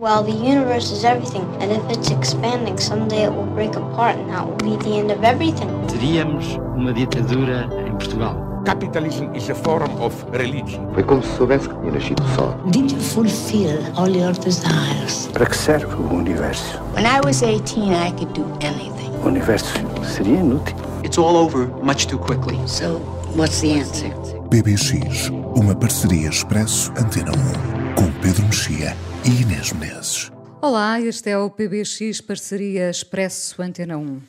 Well, the universe is everything, and if it's expanding, someday it will break apart, and that will be the end of everything. Teríamos uma ditadura em Portugal. Capitalism is a form of religion. Foi como se soubesse que tinha nascido só. Did you fulfill all your desires? Para que serve o universo? When I was 18, I could do anything. O universo seria inútil. It's all over much too quickly. So, what's the answer? PBX, uma parceria Expresso Antena 1, com Pedro Mexia e Inês Menezes. Olá, este é o PBX Parceria Expresso Antena 1.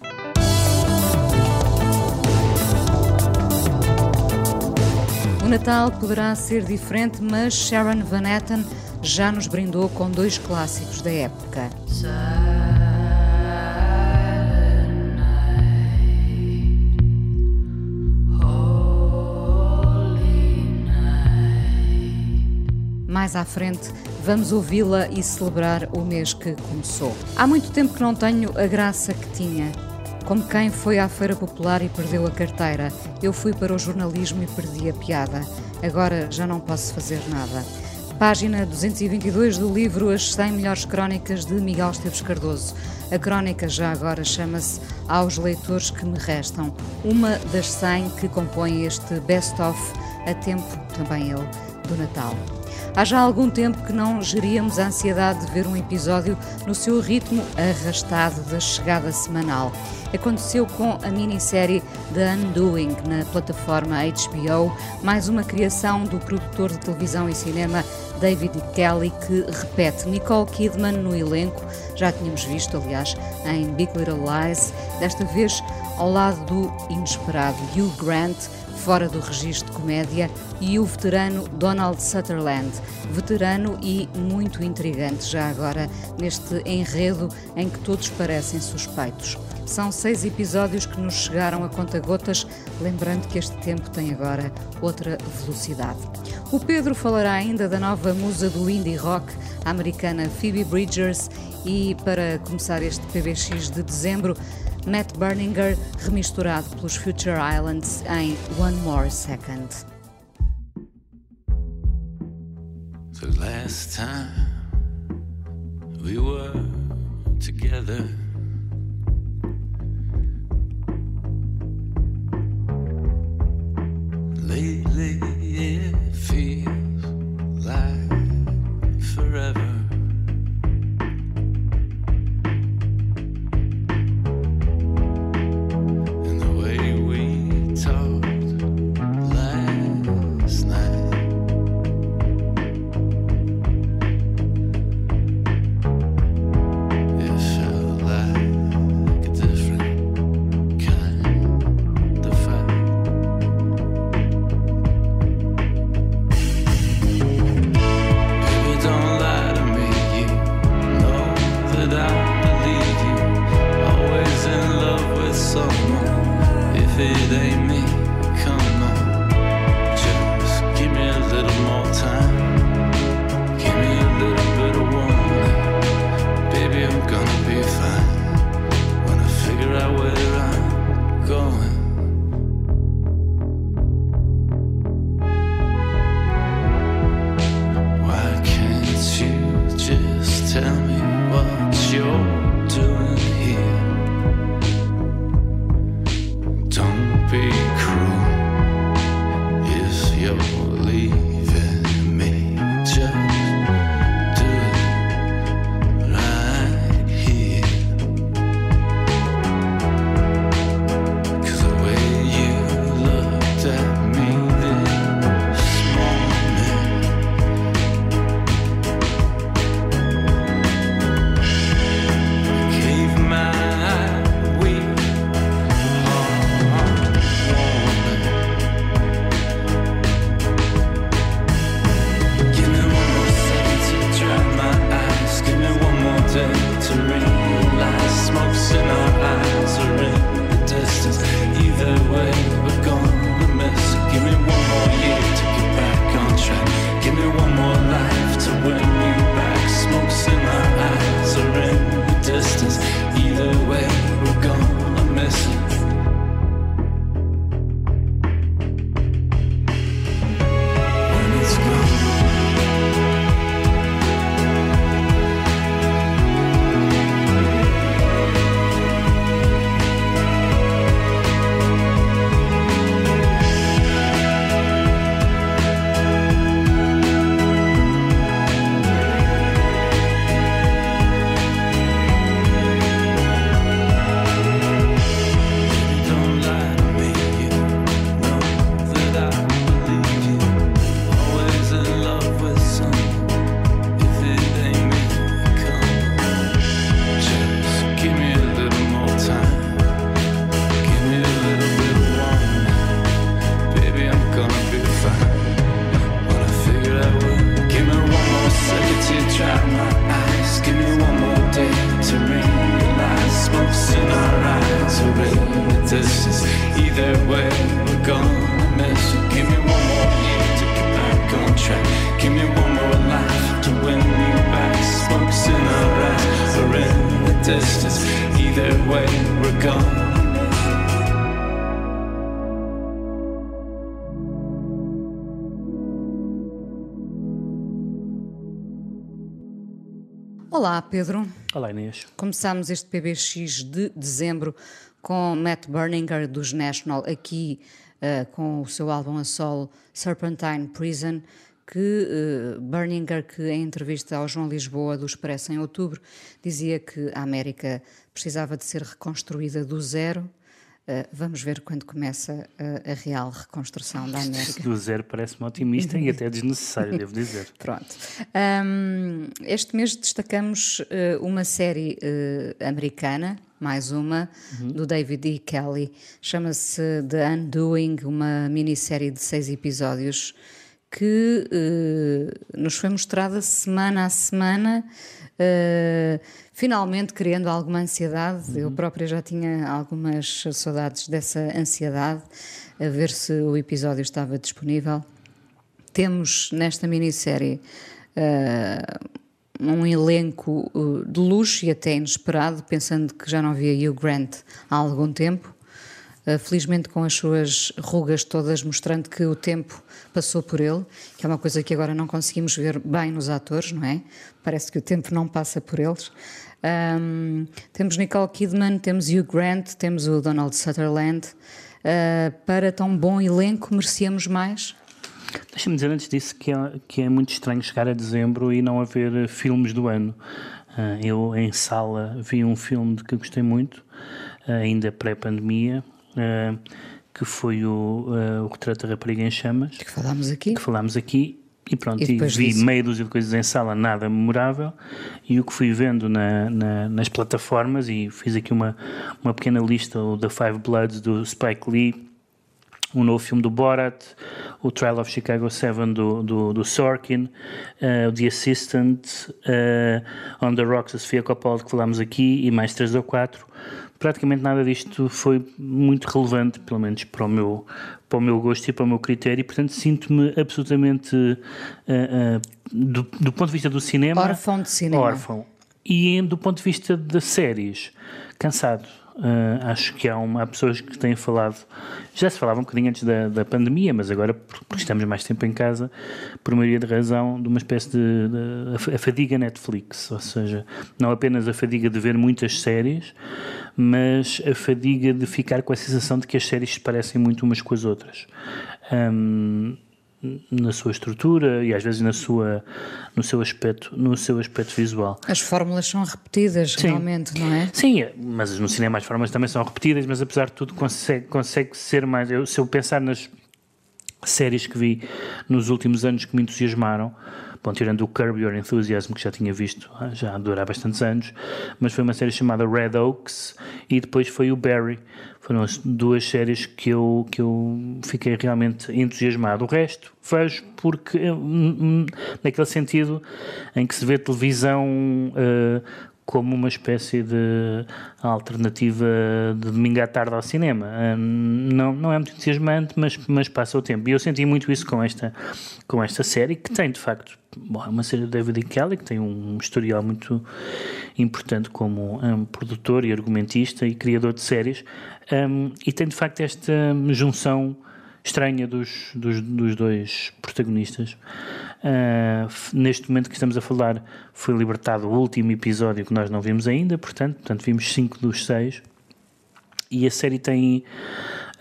O Natal poderá ser diferente, mas Sharon Van Etten já nos brindou com dois clássicos da época. Mais à frente, vamos ouvi-la e celebrar o mês que começou. Há muito tempo que não tenho a graça que tinha. Como quem foi à Feira Popular e perdeu a carteira, eu fui para o jornalismo e perdi a piada. Agora já não posso fazer nada. Página 222 do livro As 100 Melhores Crónicas de Miguel Esteves Cardoso. A crónica já agora chama-se Aos Leitores que Me Restam, uma das 100 que compõem este best-of a tempo, também ele, do Natal. Há já algum tempo que não geríamos a ansiedade de ver um episódio no seu ritmo arrastado da chegada semanal. Aconteceu com a minissérie The Undoing na plataforma HBO, mais uma criação do produtor de televisão e cinema David Kelly que repete Nicole Kidman no elenco, já tínhamos visto, aliás, em Big Little Lies, desta vez ao lado do inesperado Hugh Grant, fora do registro de comédia, e o veterano Donald Sutherland, veterano e muito intrigante já agora neste enredo em que todos parecem suspeitos. São seis episódios que nos chegaram a conta-gotas, lembrando que este tempo tem agora outra velocidade. O Pedro falará ainda da nova musa do indie rock, a americana Phoebe Bridgers, e para começar este PBX de dezembro, Matt Berninger remisturado pelos Future Islands em One More Second. The last time we were together. Olá, Pedro. Olá, Inês. Começámos este PBX de dezembro com Matt Berninger dos National, aqui uh, com o seu álbum a solo Serpentine Prison, que uh, Berninger, que em entrevista ao João Lisboa do Expresso em outubro, dizia que a América precisava de ser reconstruída do zero Uh, vamos ver quando começa uh, a real reconstrução da América. Do zero parece-me otimista e até desnecessário, devo dizer. Pronto. Um, este mês destacamos uh, uma série americana, mais uma, uhum. do David E. Kelly. Chama-se The Undoing, uma minissérie de seis episódios que nos foi mostrada semana a semana. Uh, finalmente criando alguma ansiedade. Uhum. Eu própria já tinha algumas saudades dessa ansiedade, a ver se o episódio estava disponível. Temos nesta minissérie uh, um elenco de luxo e até inesperado, pensando que já não via Hugh Grant há algum tempo. Felizmente com as suas rugas todas, mostrando que o tempo passou por ele, que é uma coisa que agora não conseguimos ver bem nos atores, não é? Parece que o tempo não passa por eles. Um, temos Nicole Kidman, temos Hugh Grant, temos o Donald Sutherland. Uh, para tão bom elenco, merecíamos mais? Deixa-me dizer antes disso que é, que é muito estranho chegar a dezembro e não haver filmes do ano. Uh, eu, em sala, vi um filme de que gostei muito, uh, ainda pré-pandemia, que foi o, o Retrato da Rapariga em Chamas. Que falámos aqui. Que falámos aqui e pronto, e, e vi disso... meia dúzia de coisas em sala, nada memorável, e o que fui vendo na, na, nas plataformas, e fiz aqui uma, uma pequena lista, o The Five Bloods do Spike Lee, o novo filme do Borat, o Trial of Chicago 7 do, do, do Sorkin, uh, The Assistant, uh, On the Rocks, a Sofia Coppola, que falámos aqui, e mais três ou quatro. Praticamente nada disto foi muito relevante, pelo menos para o meu, para o meu gosto e para o meu critério, e portanto sinto-me absolutamente, uh, uh, do, do, ponto de vista do cinema, órfão de cinema. Órfão. E do ponto de vista das séries, cansado. Uh, acho que há, uma, há pessoas que têm falado, já se falava um bocadinho antes da, da pandemia, mas agora, porque estamos mais tempo em casa, por maioria de razão, de uma espécie de, de a fadiga Netflix, ou seja, não apenas a fadiga de ver muitas séries, mas a fadiga de ficar com a sensação de que as séries se parecem muito umas com as outras. Um, na sua estrutura e às vezes na sua no seu aspecto no seu aspecto visual as fórmulas são repetidas sim. realmente não é sim mas no cinema as fórmulas também são repetidas mas apesar de tudo consegue consegue ser mais eu, se eu pensar nas séries que vi nos últimos anos que me entusiasmaram Bom, tirando o Curb Your Enthusiasm, que já tinha visto ah, já há bastantes anos, mas foi uma série chamada Red Oaks e depois foi o Barry. Foram as duas séries que eu, que eu fiquei realmente entusiasmado. O resto vejo porque, hum, hum, naquele sentido em que se vê televisão uh, como uma espécie de alternativa de domingo à tarde ao cinema. Hum, não, não é muito entusiasmante, mas, mas passa o tempo. E eu senti muito isso com esta, com esta série, que tem de facto bom, é uma série de David Kelly, que tem um historial muito importante como um, produtor e argumentista e criador de séries, um, e tem de facto esta junção estranha dos, dos, dos dois protagonistas. Uh, neste momento que estamos a falar, foi libertado o último episódio que nós não vimos ainda, portanto, portanto vimos cinco dos seis. E a série tem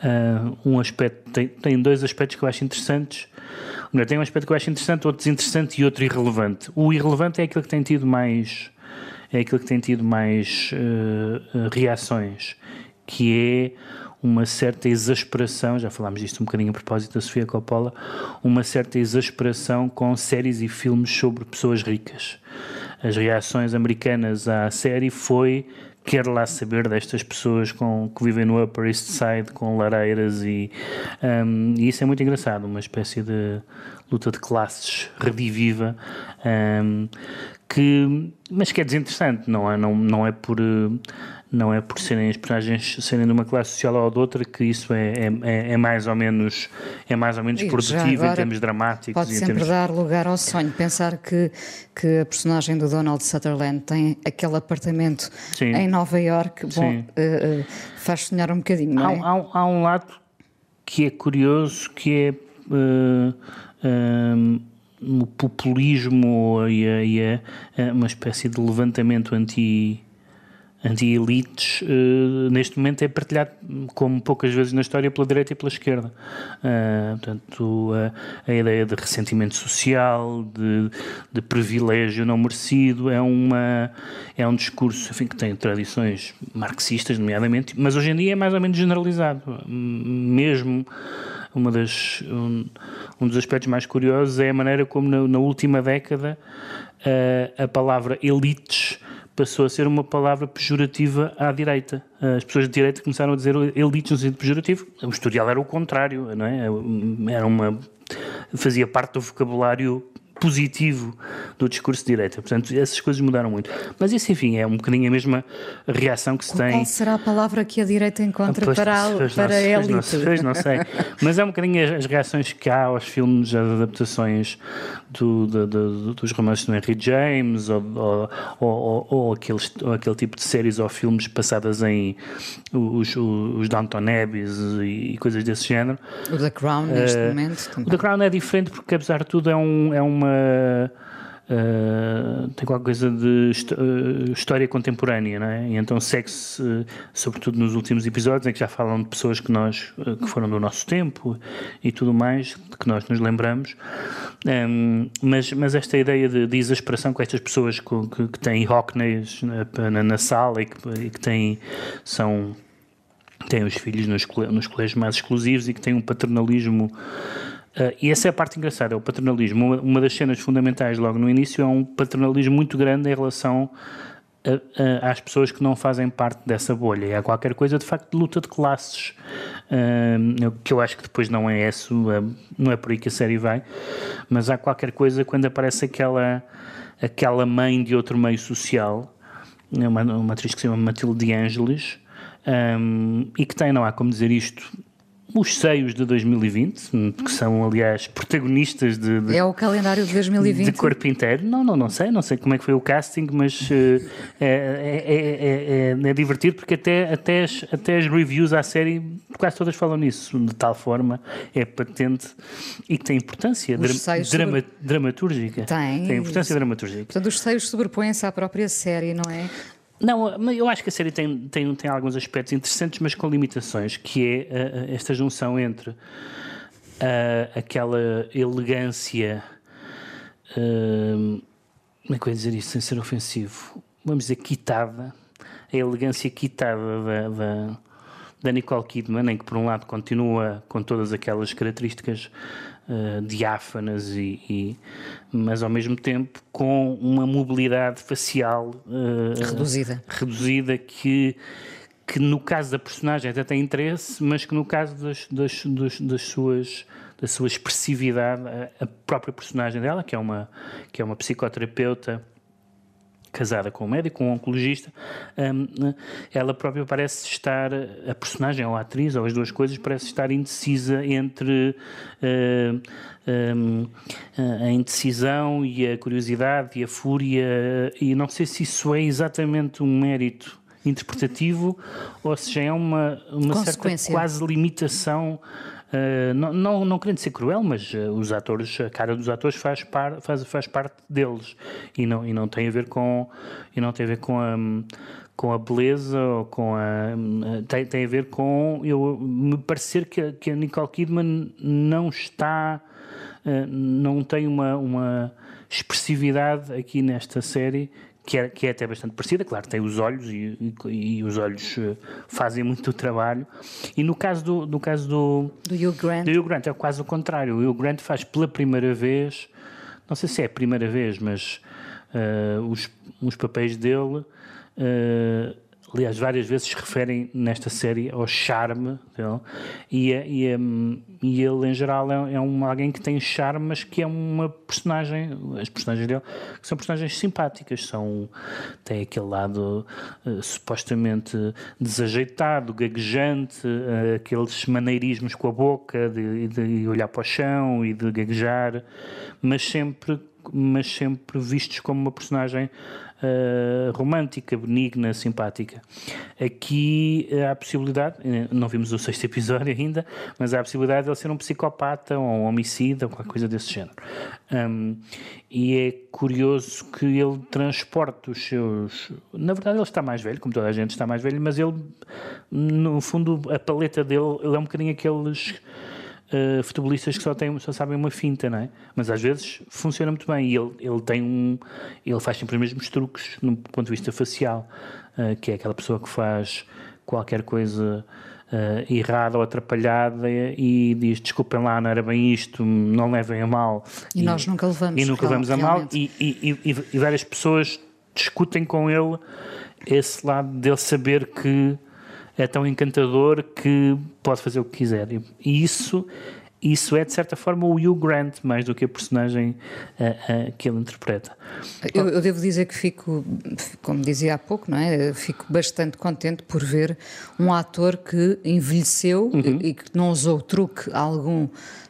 uh, um aspecto, tem, tem dois aspectos que eu acho interessantes. Tem um aspecto que eu acho interessante, outro desinteressante e outro irrelevante. O irrelevante é aquele que tem tido mais é aquele que tem tido mais uh, reações, que é uma certa exasperação, já falámos disto um bocadinho a propósito da Sofia Coppola, uma certa exasperação com séries e filmes sobre pessoas ricas. As reações americanas à série foi quer lá saber destas pessoas com, que vivem no Upper East Side com lareiras e, um, e isso é muito engraçado, uma espécie de luta de classes rediviva um, que, mas que é desinteressante, não é, não, não é por não é por serem as personagens serem de uma classe social ou de outra que isso é, é, é mais ou menos é mais ou menos E produtivo em termos dramáticos Pode e em sempre termos dar lugar ao sonho. Pensar que, que a personagem do Donald Sutherland tem aquele apartamento Sim. em Nova York, bom, eh, eh, faz sonhar um bocadinho, há, é? um- há um- há um lado que é curioso que é eh, eh, o populismo e, a- e a- uma espécie de levantamento anti anti-elites eh, neste momento é partilhado como poucas vezes na história pela direita e pela esquerda. Eh, portanto a, a ideia de ressentimento social de, de privilégio não merecido é uma é um discurso enfim, que tem tradições marxistas nomeadamente mas hoje em dia é mais ou menos generalizado. Mesmo uma das, um, um dos aspectos mais curiosos é a maneira como na, na última década eh, a palavra elites passou a ser uma palavra pejorativa à direita. As pessoas de direita começaram a dizer elites no sentido pejorativo. O historial era o contrário, não é? Era uma fazia parte do vocabulário positivo do discurso de direita. Portanto, essas coisas mudaram muito. Mas isso, enfim, é um bocadinho a mesma reação que se tem. Qual será a palavra que a direita encontra Pois, para, a, pois, para não, a pois, elite? não sei, pois, não sei. Mas é um bocadinho as, as reações que há aos filmes, às adaptações do, do- do- dos romances do Henry James ou, ou, ou, ou- aqueles, ou aquele tipo de séries ou filmes passadas em os, os Downton Abbeys e, coisas desse género. O The Crown, neste Eh, momento. O também. The Crown é diferente porque, apesar de tudo, é, um, é uma. Eh, tem qualquer coisa de eh, história contemporânea, não é? E então segue-se, eh, sobretudo nos últimos episódios, em que já falam de pessoas que nós que foram do nosso tempo e tudo mais, que nós nos lembramos. Ehm, mas, mas esta ideia de, de exasperação com estas pessoas com- que, que têm Hockneys na, na, na sala e que, e que têm, são têm os filhos nos, nos colégios mais exclusivos e que têm um paternalismo. Ah, e essa é a parte engraçada, é o paternalismo. Uma, uma das cenas fundamentais logo no início é um paternalismo muito grande em relação a- a- às pessoas que não fazem parte dessa bolha. E há qualquer coisa de facto de luta de classes, eu- que eu acho que depois não é isso, ah, não é por aí que a série vai, mas há qualquer coisa quando aparece aquela, aquela mãe de outro meio social, uma, uma atriz que se chama Matilde de Ângeles, um, e que tem, não há como dizer isto, os seios de 2020, que são, aliás, protagonistas de, de, É o calendário de 2020. de corpo inteiro. Não, não, não sei, não sei como é que foi o casting, mas eh, é, é, é, é- é divertido porque até, até, as, até as reviews à série quase todas falam nisso, de tal forma é patente e que tem importância drama- sobre- dramatúrgica. Tem. Tem importância dramatúrgica. Portanto, os seios sobrepõem-se à própria série, não é? Não, eu acho que a série tem, tem, tem alguns aspectos interessantes, mas com limitações, que é ah, ah, esta junção entre ah, aquela elegância, ah, como é que eu ia dizer isto sem ser ofensivo? Vamos dizer quitada, a elegância quitada da, da, da Nicole Kidman, em que por um lado continua com todas aquelas características ah, diáfanas e, e- mas ao mesmo tempo com uma mobilidade facial ah, Reduzida. reduzida que que no caso da personagem até tem interesse, mas que no caso das, das, das, das suas da sua expressividade, a, a própria personagem dela, que é uma que é uma psicoterapeuta casada com um médico, com um oncologista, hum, ela própria parece estar, a personagem ou a atriz, ou as duas coisas, parece estar indecisa entre hum, hum, a indecisão e a curiosidade e a fúria, e não sei se isso é exatamente um mérito interpretativo ou se já é uma, uma certa quase limitação Uh, não, não, não querendo ser cruel, mas uh, os atores, a cara dos atores faz, par, faz, faz parte deles. E não, e não tem a ver com e não tem a ver com a, com a beleza ou com a tem, tem a ver com eu me parecer que, que a Nicole Kidman não está não tem uma, uma expressividade aqui nesta série que é, que é até bastante parecida, claro, tem os olhos e, e- e os olhos eh, fazem muito o trabalho. E no caso do, no caso do, Do Hugh Grant. do Hugh Grant é quase o contrário. O Hugh Grant faz pela primeira vez, não sei se é a primeira vez, mas eh, os, os papéis dele eh, aliás, várias vezes se referem nesta série ao charme dele, e, e, e ele, em geral, é, é um, alguém que tem charme, mas que é uma personagem, as personagens dele, que são personagens simpáticas, são, tem aquele lado eh, supostamente desajeitado, gaguejante, eh, aqueles maneirismos com a boca, de, de olhar para o chão e de gaguejar, mas sempre mas sempre vistos como uma personagem uh, romântica, benigna, simpática. Aqui há a possibilidade, eh, não vimos o sexto episódio ainda, mas há a possibilidade de ele ser um psicopata ou um homicida ou qualquer coisa desse género. Um, e é curioso que ele transporte os seus. Na verdade, ele está mais velho, como toda a gente está mais velho, mas ele, no fundo, a paleta dele, ele é um bocadinho aqueles uh, futebolistas que só, têm, só sabem uma finta, não é? Mas às vezes funciona muito bem e ele, ele tem um. Ele faz sempre os mesmos truques no ponto de vista facial, uh, que é aquela pessoa que faz qualquer coisa. Uh, errada ou atrapalhada e diz desculpem lá, não era bem isto, não levem a mal. E, e nós nunca levamos, e nunca levamos a mal e, e, e, e várias pessoas discutem com ele esse lado dele saber que é tão encantador que pode fazer o que quiser. E isso, isso é, de certa forma, o Hugh Grant, mais do que a personagem uh, uh, que ele interpreta. Eu, eu, devo dizer que fico, como dizia há pouco, não é? Fico bastante contente por ver um ator que envelheceu uhum. e que não usou truque algum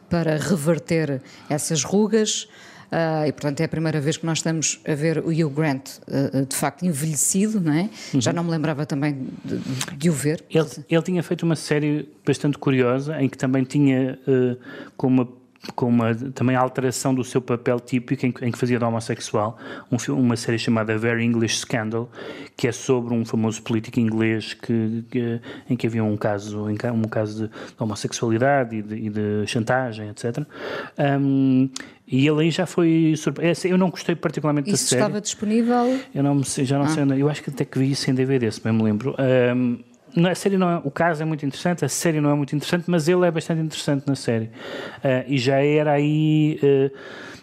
para reverter essas rugas. Uh, e portanto é a primeira vez que nós estamos a ver o Hugh Grant uh, de facto envelhecido, não é? Uhum. Já não me lembrava também de, de o ver. Ele, ele, tinha feito uma série bastante curiosa em que também tinha uh, como uma com uma também alteração do seu papel típico em, em que fazia de homossexual, um filme, uma série chamada Very English Scandal, que é sobre um famoso político inglês que, que em que havia um caso, um caso de, homossexualidade e de, e de chantagem, etc. Um, e ele aí já foi. Eu não gostei particularmente isso da série. estava disponível? Eu não já não ah. sei. Eu acho que até que vi isso em DVD, se bem me lembro. Um, a série não é, o caso é muito interessante, a série não é muito interessante, mas ele é bastante interessante na série. Uh, e já era aí, uh,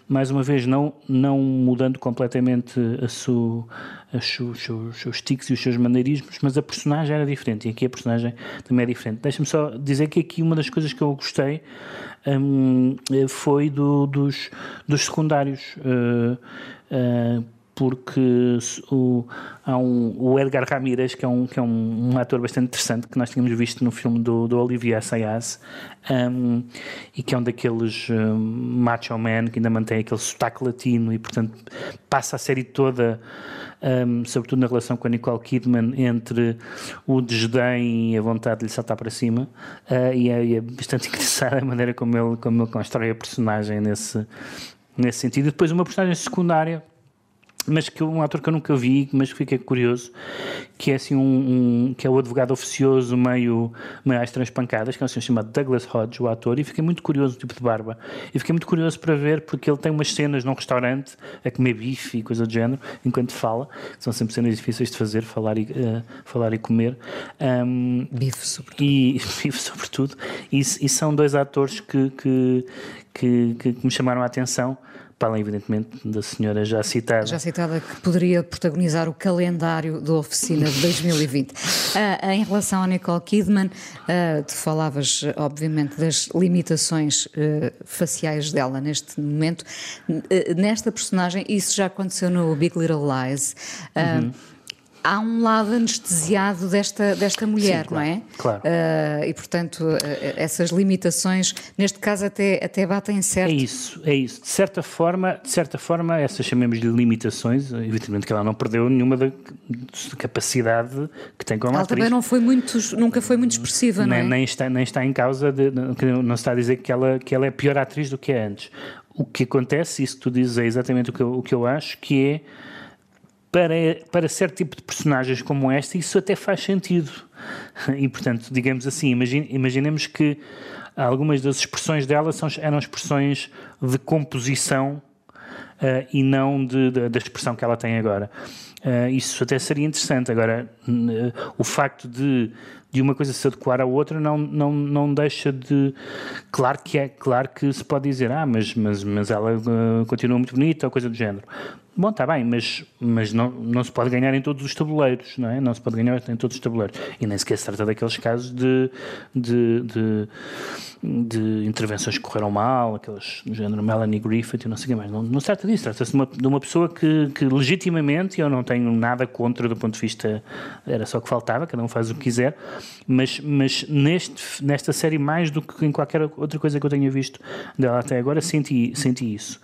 mais uma vez, não, não mudando completamente a sua, os seus, os seus tics e os seus maneirismos, mas a personagem era diferente e aqui a personagem também é diferente. Deixa-me só dizer que aqui uma das coisas que eu gostei um, foi do, dos, dos secundários. Uh, porque o, há um, o Edgar Ramírez, que é, um, que é um, um, ator bastante interessante, que nós tínhamos visto no filme do, do Olivier Assayas, um, e que é um daqueles macho man que ainda mantém aquele sotaque latino e, portanto, passa a série toda, sobretudo na relação com a Nicole Kidman, entre o desdém e a vontade de lhe saltar para cima, uh, e, é, é, bastante engraçada a maneira como ele, como ele constrói a personagem nesse, nesse sentido. E depois uma personagem secundária mas que um ator que eu nunca vi, mas que fiquei curioso, que é assim um, um, que é o advogado oficioso meio, meio às transpancadas, que é um senhor chamado Douglas Hodge, o ator, e fiquei muito curioso o tipo de barba. E fiquei muito curioso para ver, porque ele tem umas cenas num restaurante a comer bife e coisa do género, enquanto fala, são sempre cenas difíceis de fazer, falar e, uh, falar e comer. Um, bife, sobretudo. E, bife, sobretudo. E, e são dois atores que, que, que, que me chamaram a atenção para além, evidentemente, da senhora já citada. Já citada, que poderia protagonizar o calendário da oficina de 2020. uh, ah, em relação a Nicole Kidman, uh, tu falavas, obviamente, das limitações uh, faciais dela neste momento. nesta personagem, isso já aconteceu no Big Little Lies. Uhum há um lado anestesiado desta, desta mulher, Sim, claro, não é? Claro. Uh, e, portanto, uh, essas limitações, neste caso, até, até batem certo. É isso, é isso. De certa forma, de certa forma essas chamemos-lhe limitações, evidentemente que ela não perdeu nenhuma da, capacidade que tem como ela atriz. também não foi muito, nunca foi muito expressiva, nem, não é? Nem está, nem está em causa, de, não se está a dizer que ela, que ela é pior atriz do que é antes. O que acontece, isso que tu dizes é exatamente o que eu, o que eu acho, que é para, para certo tipo de personagens como esta, isso até faz sentido. E, portanto, digamos assim, imagine, imaginemos que algumas das expressões dela são, eram expressões de composição uh, e não de, de, da expressão que ela tem agora. Uh, isso até seria interessante. Agora, uh, o facto de de uma coisa se adequar à outra não, não, não deixa de. Claro que é, claro que se pode dizer, ah, mas, mas, mas ela continua muito bonita ou coisa do género. Bom, está bem, mas, mas não, não se pode ganhar em todos os tabuleiros, não é? Não se pode ganhar em todos os tabuleiros. E nem sequer se trata daqueles casos de, de, de, de intervenções que correram mal, aqueles do género Melanie Griffith e não sei o que mais. Não, não se trata disso, trata-se de uma, de uma pessoa que, que legitimamente, eu não tenho nada contra do ponto de vista, era só que faltava, cada um faz o que quiser, mas, mas neste, nesta série, mais do que em qualquer outra coisa que eu tenha visto dela até agora, senti, senti isso.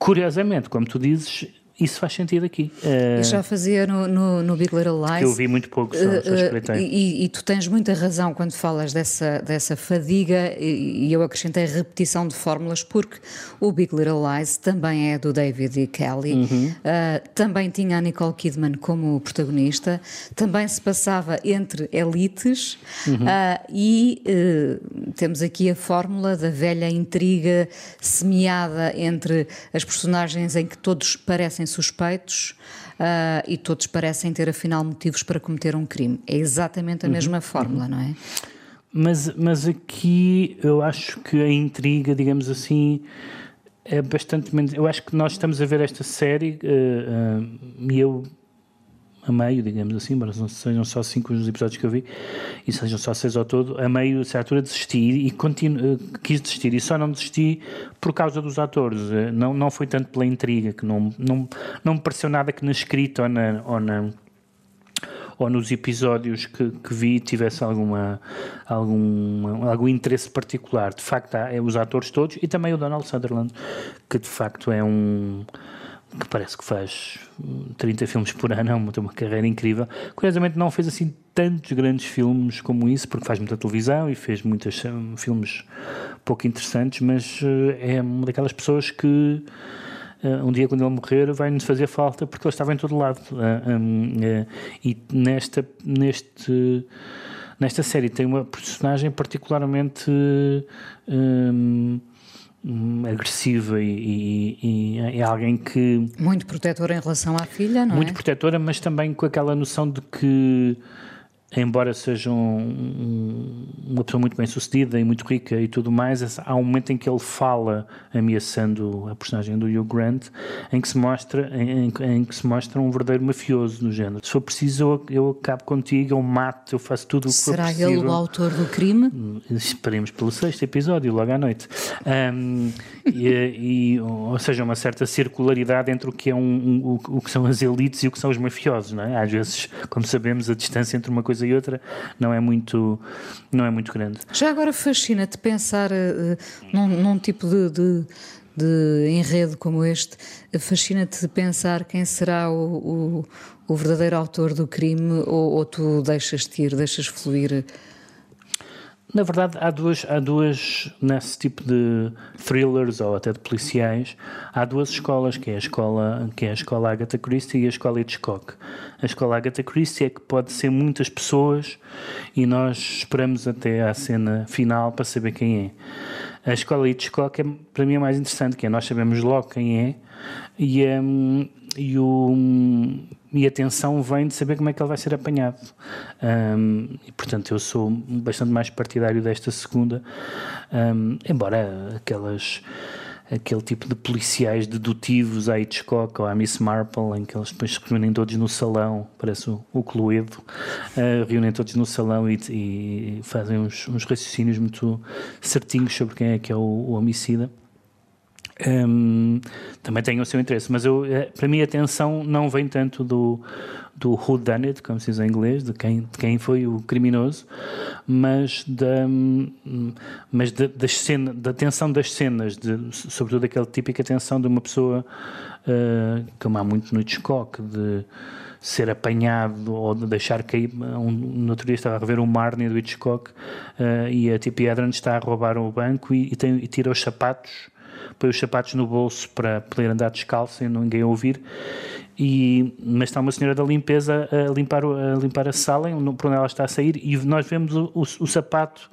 Curiosamente, como tu dizes, isso faz sentido aqui. Uh, já fazia no, no, no, Big Little Lies. Eu vi muito pouco, só, uh, só e, e, tu tens muita razão quando falas dessa, dessa fadiga, e, e, eu acrescentei repetição de fórmulas, porque o Big Little Lies também é do David e Kelly, uhum. uh, também tinha a Nicole Kidman como protagonista, também se passava entre elites, uhum. e temos aqui a fórmula da velha intriga semeada entre as personagens em que todos parecem suspeitos uh, e todos parecem ter afinal motivos para cometer um crime. É exatamente a uhum. mesma fórmula, uhum. não é? Mas, mas aqui eu acho que a intriga, digamos assim, é bastante menos. Eu acho que nós estamos a ver esta série uh, uh, e eu a meio, digamos assim, embora sejam só cinco os episódios que eu vi e sejam só seis ao todo, a meio, a certa altura, desisti e continuo, eh, quis desistir e só não desisti por causa dos atores. Eh, não, não foi tanto pela intriga, que não, não, não me pareceu nada que na escrita ou na. Ou na ou nos episódios que, que vi tivesse alguma, algum, algum interesse particular. De facto, há, é os atores todos e também o Donald Sutherland, que de facto é um que parece que faz 30 filmes por ano, tem uma carreira incrível. Curiosamente não fez assim tantos grandes filmes como isso, porque faz muita televisão e fez muitos um, filmes pouco interessantes, mas uh, é uma daquelas pessoas que uh, um dia quando ele morrer vai-nos fazer falta porque ele estava em todo lado. Uh, um, e nesta, neste, nesta série tem uma personagem particularmente um, Hum, agressiva e, e, e, é alguém que. Muito protetora em relação à filha, não muito é? Muito protetora, mas também com aquela noção de que embora seja um, uma pessoa muito bem sucedida e muito rica e tudo mais, há um momento em que ele fala ameaçando a personagem do Hugh Grant, em que se mostra, em, em que se mostra um verdadeiro mafioso no género. Se for preciso, eu, eu acabo contigo, eu mato, eu faço tudo o que Será for possível. ele o autor do crime? Esperemos pelo sexto episódio, logo à noite. Um, e, e, ou seja, uma certa circularidade entre o que, é um, um, o, o que são as elites e o que são os mafiosos, não é? Às vezes, como sabemos, a distância entre uma coisa coisa e outra não é muito, não é muito grande. Já agora fascina-te pensar uh, num, num, tipo de, de, de, enredo como este, fascina-te pensar quem será o, o, o, verdadeiro autor do crime ou, ou tu deixas-te ir, deixas fluir na verdade, há duas, há duas, nesse tipo de thrillers ou até de policiais, há duas escolas, que é a escola, que é a escola Agatha Christie e a escola Hitchcock. A escola Agatha Christie é que pode ser muitas pessoas e nós esperamos até à cena final para saber quem é. A escola Hitchcock é, para mim é mais interessante, que é nós sabemos logo quem é e, um, e o e a tensão vem de saber como é que ele vai ser apanhado. Um, e, portanto, eu sou bastante mais partidário desta segunda, um, embora aquelas aquele tipo de policiais dedutivos à Hitchcock ou à Miss Marple, em que eles depois se reúnem todos no salão, parece o, o Cluedo, uh, reúnem todos no salão e, e fazem uns, uns, raciocínios muito certinhos sobre quem é que é o, o homicida. Um, também tem o seu interesse, mas eu, eh, para mim a atenção não vem tanto do, do who done it, como se diz em inglês, de quem, de quem foi o criminoso, mas da, mas da, das cena, da atenção das cenas, de, sobretudo aquela típica atenção de uma pessoa, uh, como há muito no Hitchcock, de ser apanhado ou de deixar cair. Um, no estava a rever o Marnie do Hitchcock uh, e a Tippi Hedren está a roubar o banco e, e, tem, e tira os sapatos põe os sapatos no bolso para poder andar descalço sem ninguém ouvir. E, mas está uma senhora da limpeza a limpar, a limpar a sala por onde ela está a sair e nós vemos o, o, o sapato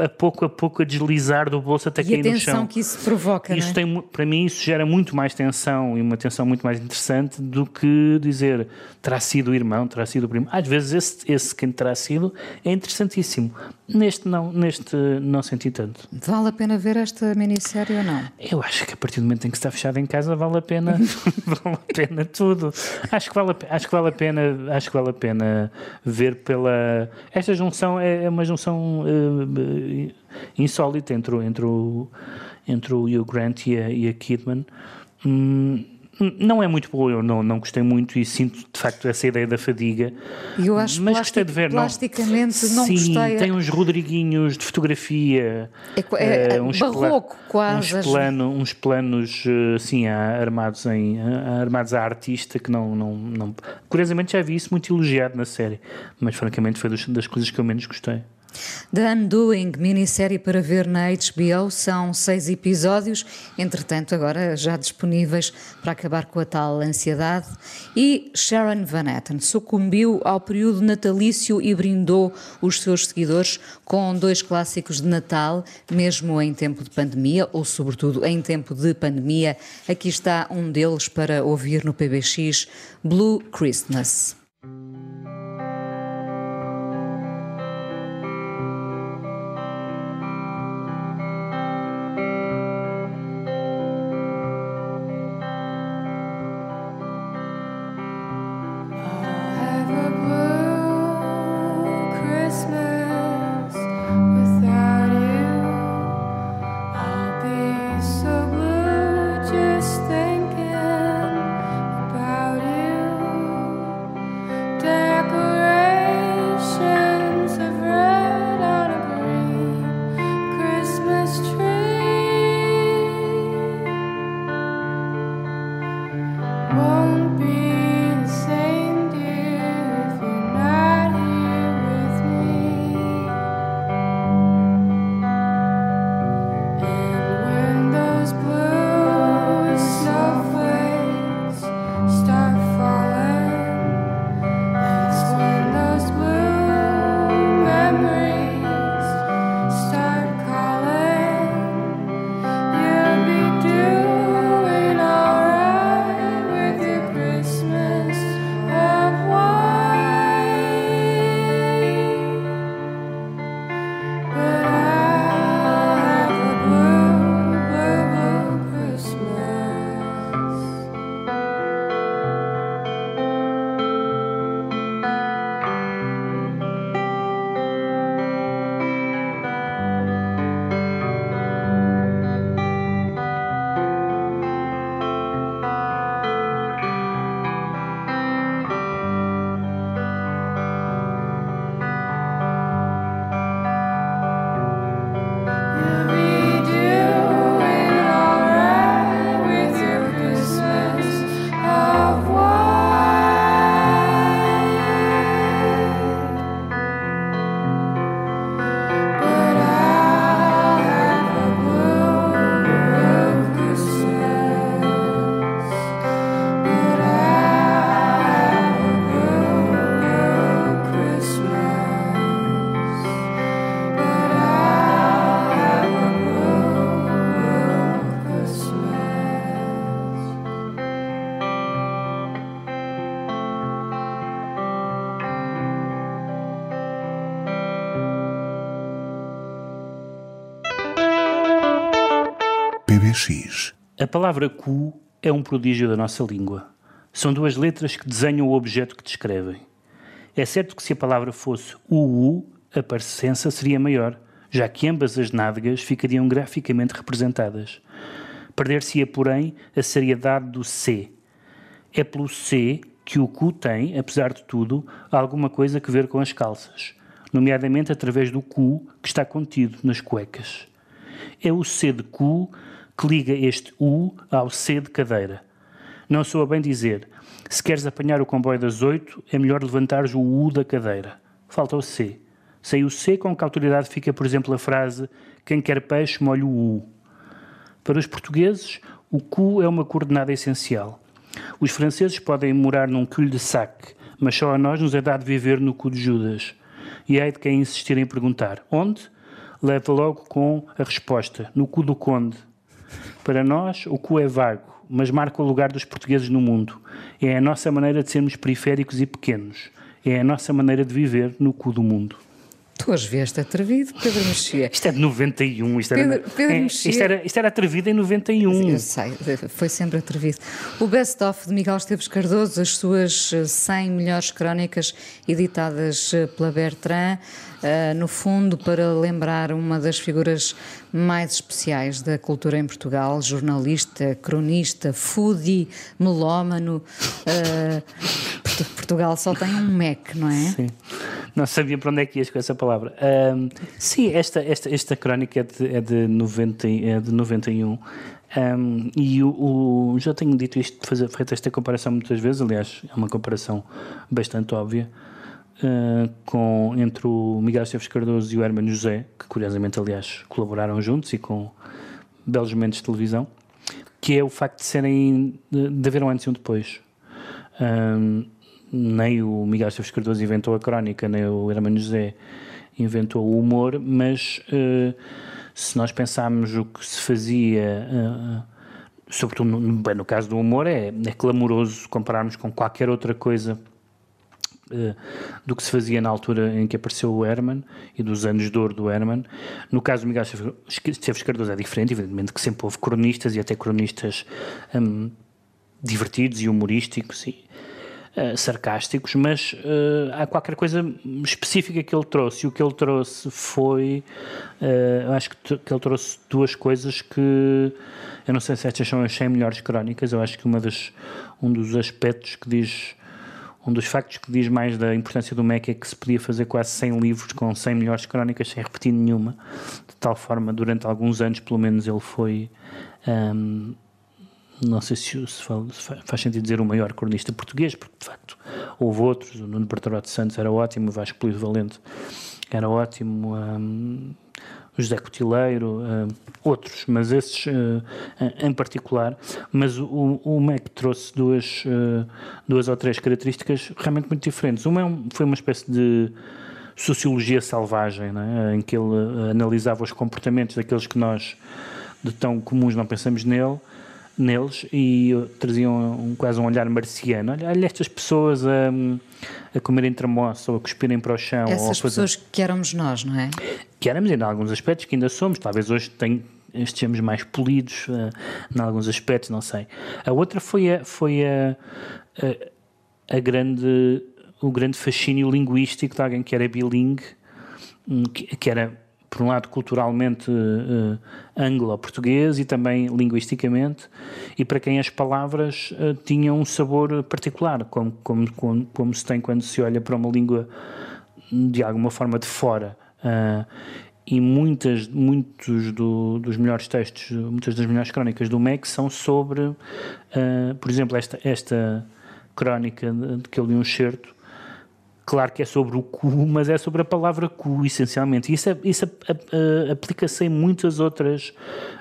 a pouco a pouco a deslizar do bolso até E cair a no chão. tensão que isso provoca, Isso é? tem, para mim, isso gera muito mais tensão e uma tensão muito mais interessante do que dizer terá sido o irmão, terá sido o primo. Às vezes, esse, esse quem terá sido é interessantíssimo. Neste não, neste não senti tanto. Vale a pena ver esta minissérie ou não? Eu acho que a partir do momento em que está fechado em casa, vale a pena, vale a pena tudo. Acho que vale a, acho que vale a pena, acho que vale a pena ver pela. Esta junção é é uma junção eh, insólita entre o, entre o, entre o Hugh Grant e a, e a Kidman. Hum, não é muito boa, eu não, não gostei muito e sinto de facto essa ideia da fadiga. Eu acho mas plastic- gostei de ver. não- plasticamente não Sim, gostei. tem uns Rodriguinhos de fotografia. É é- é uns barroco quase, Uns, plano, uns planos eh, assim, a- armados, em, a- armados à artista que não, não, não. Curiosamente já vi isso muito elogiado na série, mas francamente foi das coisas que eu menos gostei. The Undoing, minissérie para ver na HBO, são seis episódios, entretanto, agora já disponíveis para acabar com a tal ansiedade. E Sharon Van Etten sucumbiu ao período natalício e brindou os seus seguidores com dois clássicos de Natal, mesmo em tempo de pandemia, ou sobretudo em tempo de pandemia. Aqui está um deles para ouvir no PBX, Blue Christmas. A palavra cu é um prodígio da nossa língua. São duas letras que desenham o objeto que descrevem. É certo que se a palavra fosse UU, a parecença seria maior, já que ambas as nádegas ficariam graficamente representadas. Perder-se-ia, porém, a seriedade do C. É pelo C que o cu tem, apesar de tudo, alguma coisa a ver com as calças, nomeadamente através do cu que está contido nas cuecas. É o C de cu que liga este U ao C de cadeira. Não sou a bem dizer. Se queres apanhar o comboio das oito, é melhor levantares o U da cadeira. Falta o C. Sem o C, com que autoridade fica, por exemplo, a frase quem quer peixe molha o U. Para os portugueses, o cu é uma coordenada essencial. Os franceses podem morar num cul-de-sac, mas só a nós nos é dado viver no cu de Judas. E hei de quem insistir em perguntar onde? leva logo com a resposta, no cu do conde. Para nós, o cu é vago, mas marca o lugar dos portugueses no mundo. É a nossa maneira de sermos periféricos e pequenos. É a nossa maneira de viver no cu do mundo. Tu hoje vieste atrevido, Pedro Mexia. Isto é de 91. Isto era, Pedro- Pedro é, Mexia. isto, era, isto era atrevido em 91. Eu sei, foi sempre atrevido. O best-of de Miguel Esteves Cardoso, as suas eh, 100 melhores crónicas editadas eh, pela Bertrand, eh, no fundo para lembrar uma das figuras mais especiais da cultura em Portugal, jornalista, cronista, foodie, melómano. Portu- Portugal só tem um Mac, não é? Sim. Não sabia para onde é que ias com essa palavra. Sim, esta, esta, esta crónica é de, é de, 90, e- é de 91. Ahm, e o, o- já tenho dito isto, feito esta comparação muitas vezes, aliás, é uma comparação bastante óbvia, ah, com, entre o Miguel Esteves Cardoso e o Hermano José, que curiosamente, aliás, colaboraram juntos e com belos momentos de televisão, que é o facto de serem, de, haver um antes e um depois. Ahm, nem o Miguel Esteves Cardoso inventou a crónica, nem o Hermano José inventou o humor, mas eh, se nós pensarmos o que se fazia, eh, sobretudo no, bem, no caso do humor, é, é clamoroso compararmos com qualquer outra coisa eh, do que se fazia na altura em que apareceu o Herman e dos anos de ouro do Herman. No caso do Miguel Esteves Cardoso é diferente, evidentemente que sempre houve cronistas e até cronistas hum, divertidos e humorísticos e eh, sarcásticos, mas eh, há qualquer coisa específica que ele trouxe. E o que ele trouxe foi. eh, eu acho que, que ele trouxe duas coisas que. Eu não sei se estas são as 100 melhores crónicas. Eu acho que uma das, um dos aspectos que diz. Um dos factos que diz mais da importância do MEC é que se podia fazer quase 100 livros com 100 melhores crónicas sem repetir nenhuma. De tal forma, durante alguns anos, pelo menos, ele foi. ahm, não sei se, se faz sentido dizer o maior cronista português, porque de facto houve outros. O Nuno Bertolado Santos era ótimo, o Vasco Polido Valente era ótimo, hum, o José Cotileiro, hum, outros, mas esses hum, em particular. Mas o, o MEC trouxe duas, hum, duas ou três características realmente muito diferentes. Uma é um- foi uma espécie de sociologia selvagem, não é? em que ele eh, analisava os comportamentos daqueles que nós de tão comuns não pensamos nele, neles e eh, traziam um, quase um olhar marciano. Olha, olha estas pessoas a, a comerem tramoça ou a cuspirem para o chão. Essas fazer- pessoas que éramos nós, não é? Que éramos em alguns aspectos que ainda somos, talvez hoje tem, estejamos mais polidos eh, em alguns aspectos, não sei. A outra foi a, foi a, a, a grande, o grande fascínio linguístico de alguém que era bilingue, hum, que, que era, por um lado, culturalmente eh, anglo-português e também linguisticamente, e para quem as palavras eh, tinham um sabor particular, como, como, como, como se tem quando se olha para uma língua de alguma forma de fora. Ah, e muitas, muitos do- dos melhores textos, muitas das melhores crónicas do MEC são sobre, ah, por exemplo, esta, esta crónica de, de que eu li um certo, claro que é sobre o cu, mas é sobre a palavra cu, essencialmente. E isso, é- isso a- a- a- aplica-se em muitas outras,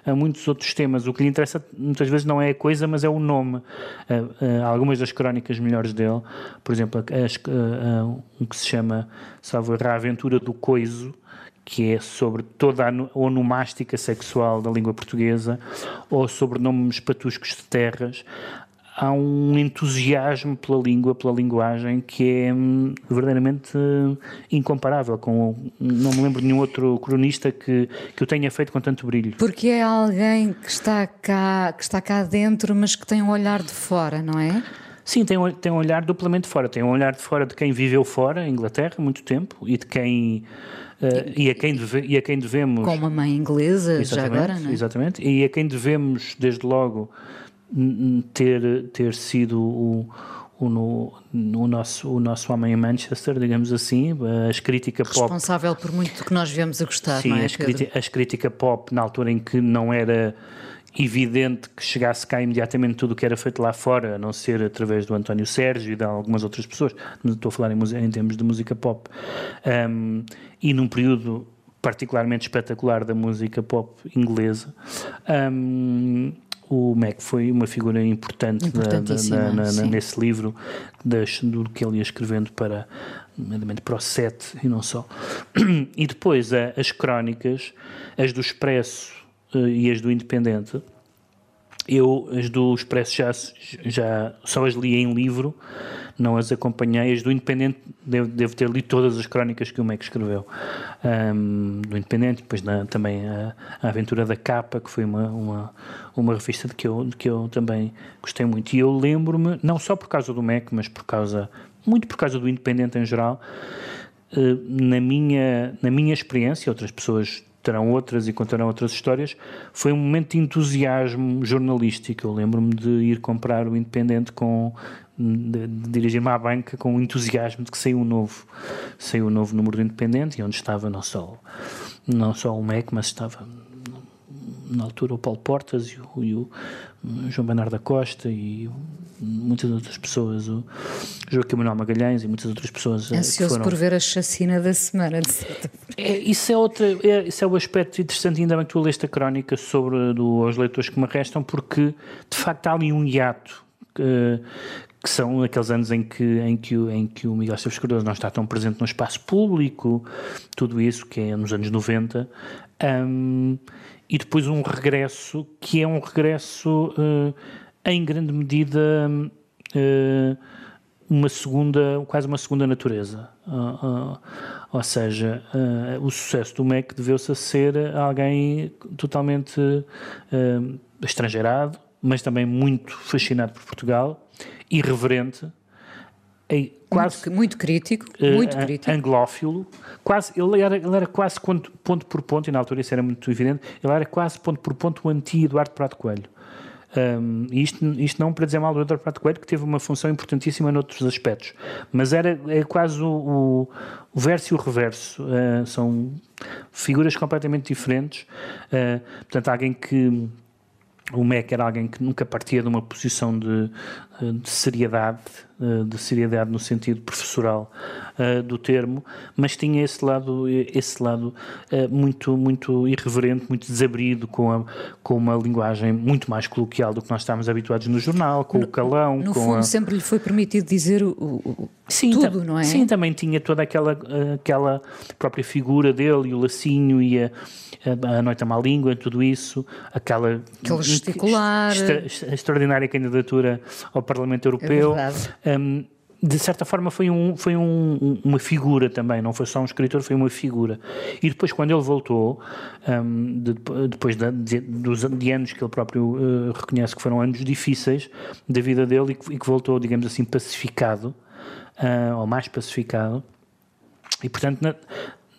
a muitos outros temas. O que lhe interessa muitas vezes não é a coisa, mas é o nome. Ah, ah, algumas das crónicas melhores dele, por exemplo, um que se chama, salvo A Aventura do Coiso, que é sobre toda a onomástica sexual da língua portuguesa, ou sobre nomes patuscos de terras, há um entusiasmo pela língua, pela linguagem, que é hum, verdadeiramente hum, incomparável. Com, não me lembro de nenhum outro cronista que, que o tenha feito com tanto brilho. Porque é alguém que está cá, que está cá dentro, mas que tem um olhar de fora, não é? Sim, tem um, tem um olhar duplamente fora. Tem um olhar de fora de quem viveu fora, Inglaterra, muito tempo, e de quem. eh, e, a quem deve- e a quem devemos. Com uma mãe inglesa, já agora, não é? Exatamente. E a quem devemos, desde logo, ter, ter sido o, o, no- o nosso, o nosso homem em Manchester, digamos assim, a escrítica pop. Responsável por muito do que nós viemos a gostar, Sim, não é? a, Pedro? escriti- a escrítica pop, na altura em que não era evidente que chegasse cá imediatamente tudo o que era feito lá fora, a não ser através do António Sérgio e de algumas outras pessoas, estou a falar em, em termos de música pop, Um, e num período particularmente espetacular da música pop inglesa, um, o Mac foi uma figura importante da- da- na- na- nesse livro das, do que ele ia escrevendo para, nomeadamente para o 7 e não só. E depois as crónicas, as do Expresso eh, e as do Independente, eu as do Expresso já, já só as li em livro, não as acompanhei. As do Independente devo, devo ter lido todas as crónicas que o Mac escreveu. Ahm, do Independente, depois na- também a, a Aventura da Capa, que foi uma, uma, uma revista de que, eu, de que eu também gostei muito. E eu lembro-me, não só por causa do Mac, mas por causa, muito por causa do Independente em geral, eh, na minha, na minha experiência, outras pessoas terão outras e contarão outras histórias, foi um momento de entusiasmo jornalístico. Eu lembro-me de ir comprar o Independente com de, de dirigir-me à banca com o entusiasmo de que saiu um novo saiu um novo número do Independente e onde estava não só não só o MEC, mas estava na altura o Paulo Portas e o, e o João Bernardo da Costa e muitas outras pessoas, o Joaquim Manuel Magalhães e muitas outras pessoas eh, Ansioso foram por ver a chacina da semana, de certa é, isso, é outra, é, isso é o aspecto interessante, ainda bem que tu leste a crónica sobre do, os leitores que me restam, porque de facto há ali um hiato que, que são aqueles anos em que, em que, o- em que o Miguel Esteves Cardoso não está tão presente no espaço público, tudo isso, que é nos anos 90, hum, e depois um regresso que é um regresso eh, em grande medida hum, eh, uma segunda, quase uma segunda natureza. Ah, ou seja, ah, o sucesso do MEC deveu-se a ser alguém totalmente ah, estrangeirado, mas também muito fascinado por Portugal, irreverente, quase Muito, muito crítico, eh, muito an- crítico. anglófilo, quase, ele, era, ele era quase ponto, ponto por ponto, e na altura isso era muito evidente, ele era quase ponto por ponto o anti-Eduardo Prato Coelho. Um, isto, isto não para dizer mal do Eduardo Prato Coelho, que teve uma função importantíssima noutros aspectos, mas era é quase o, o, o verso e o reverso, uh, são figuras completamente diferentes. Uh, portanto, alguém que o Mac era alguém que nunca partia de uma posição de, de seriedade, eh, de seriedade no sentido professoral eh, do termo, mas tinha esse lado, esse lado eh, muito, muito irreverente, muito desabrido, com, a, com uma linguagem muito mais coloquial do que nós estávamos habituados no jornal, com o calão, No fundo, a... sempre lhe foi permitido dizer o, o- Sim, tudo, não é? Sim, também tinha toda aquela, eh, aquela própria figura dele e o lacinho e a, a, noite à má língua, tudo isso, aquela Aquele gesticular. extra- extraordinária candidatura ao Parlamento Europeu. É verdade. Um, de certa forma foi, um, foi um- um- uma figura também, não foi só um escritor, foi uma figura. E depois, quando ele voltou, um, de- depois de, de- dos, de anos que ele próprio uh, reconhece que foram anos difíceis da vida dele e que, e que voltou, digamos assim, pacificado, uh, ou mais pacificado, e portanto, na-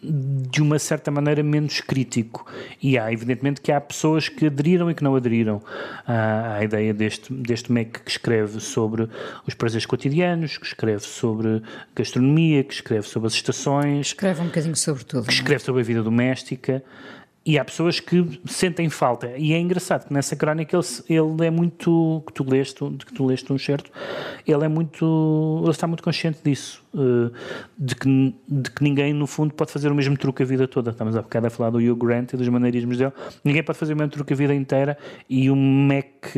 de uma certa maneira, menos crítico. E há, evidentemente, que há pessoas que aderiram e que não aderiram à, à ideia deste, deste MEC que escreve sobre os prazeres cotidianos, que escreve sobre gastronomia, que escreve sobre as estações, Escreve um bocadinho sobre tudo. que é? escreve sobre a vida doméstica. E há pessoas que sentem falta. E é engraçado que nessa crónica ele, ele é muito. que tu leste, que tu leste um certo, ele é muito. ele está muito consciente disso. eh, de, que, de que ninguém, no fundo, pode fazer o mesmo truque a vida toda. Estamos há bocado a falar do Hugh Grant e dos maneirismos dele. Ninguém pode fazer o mesmo truque a vida inteira. E o Mac.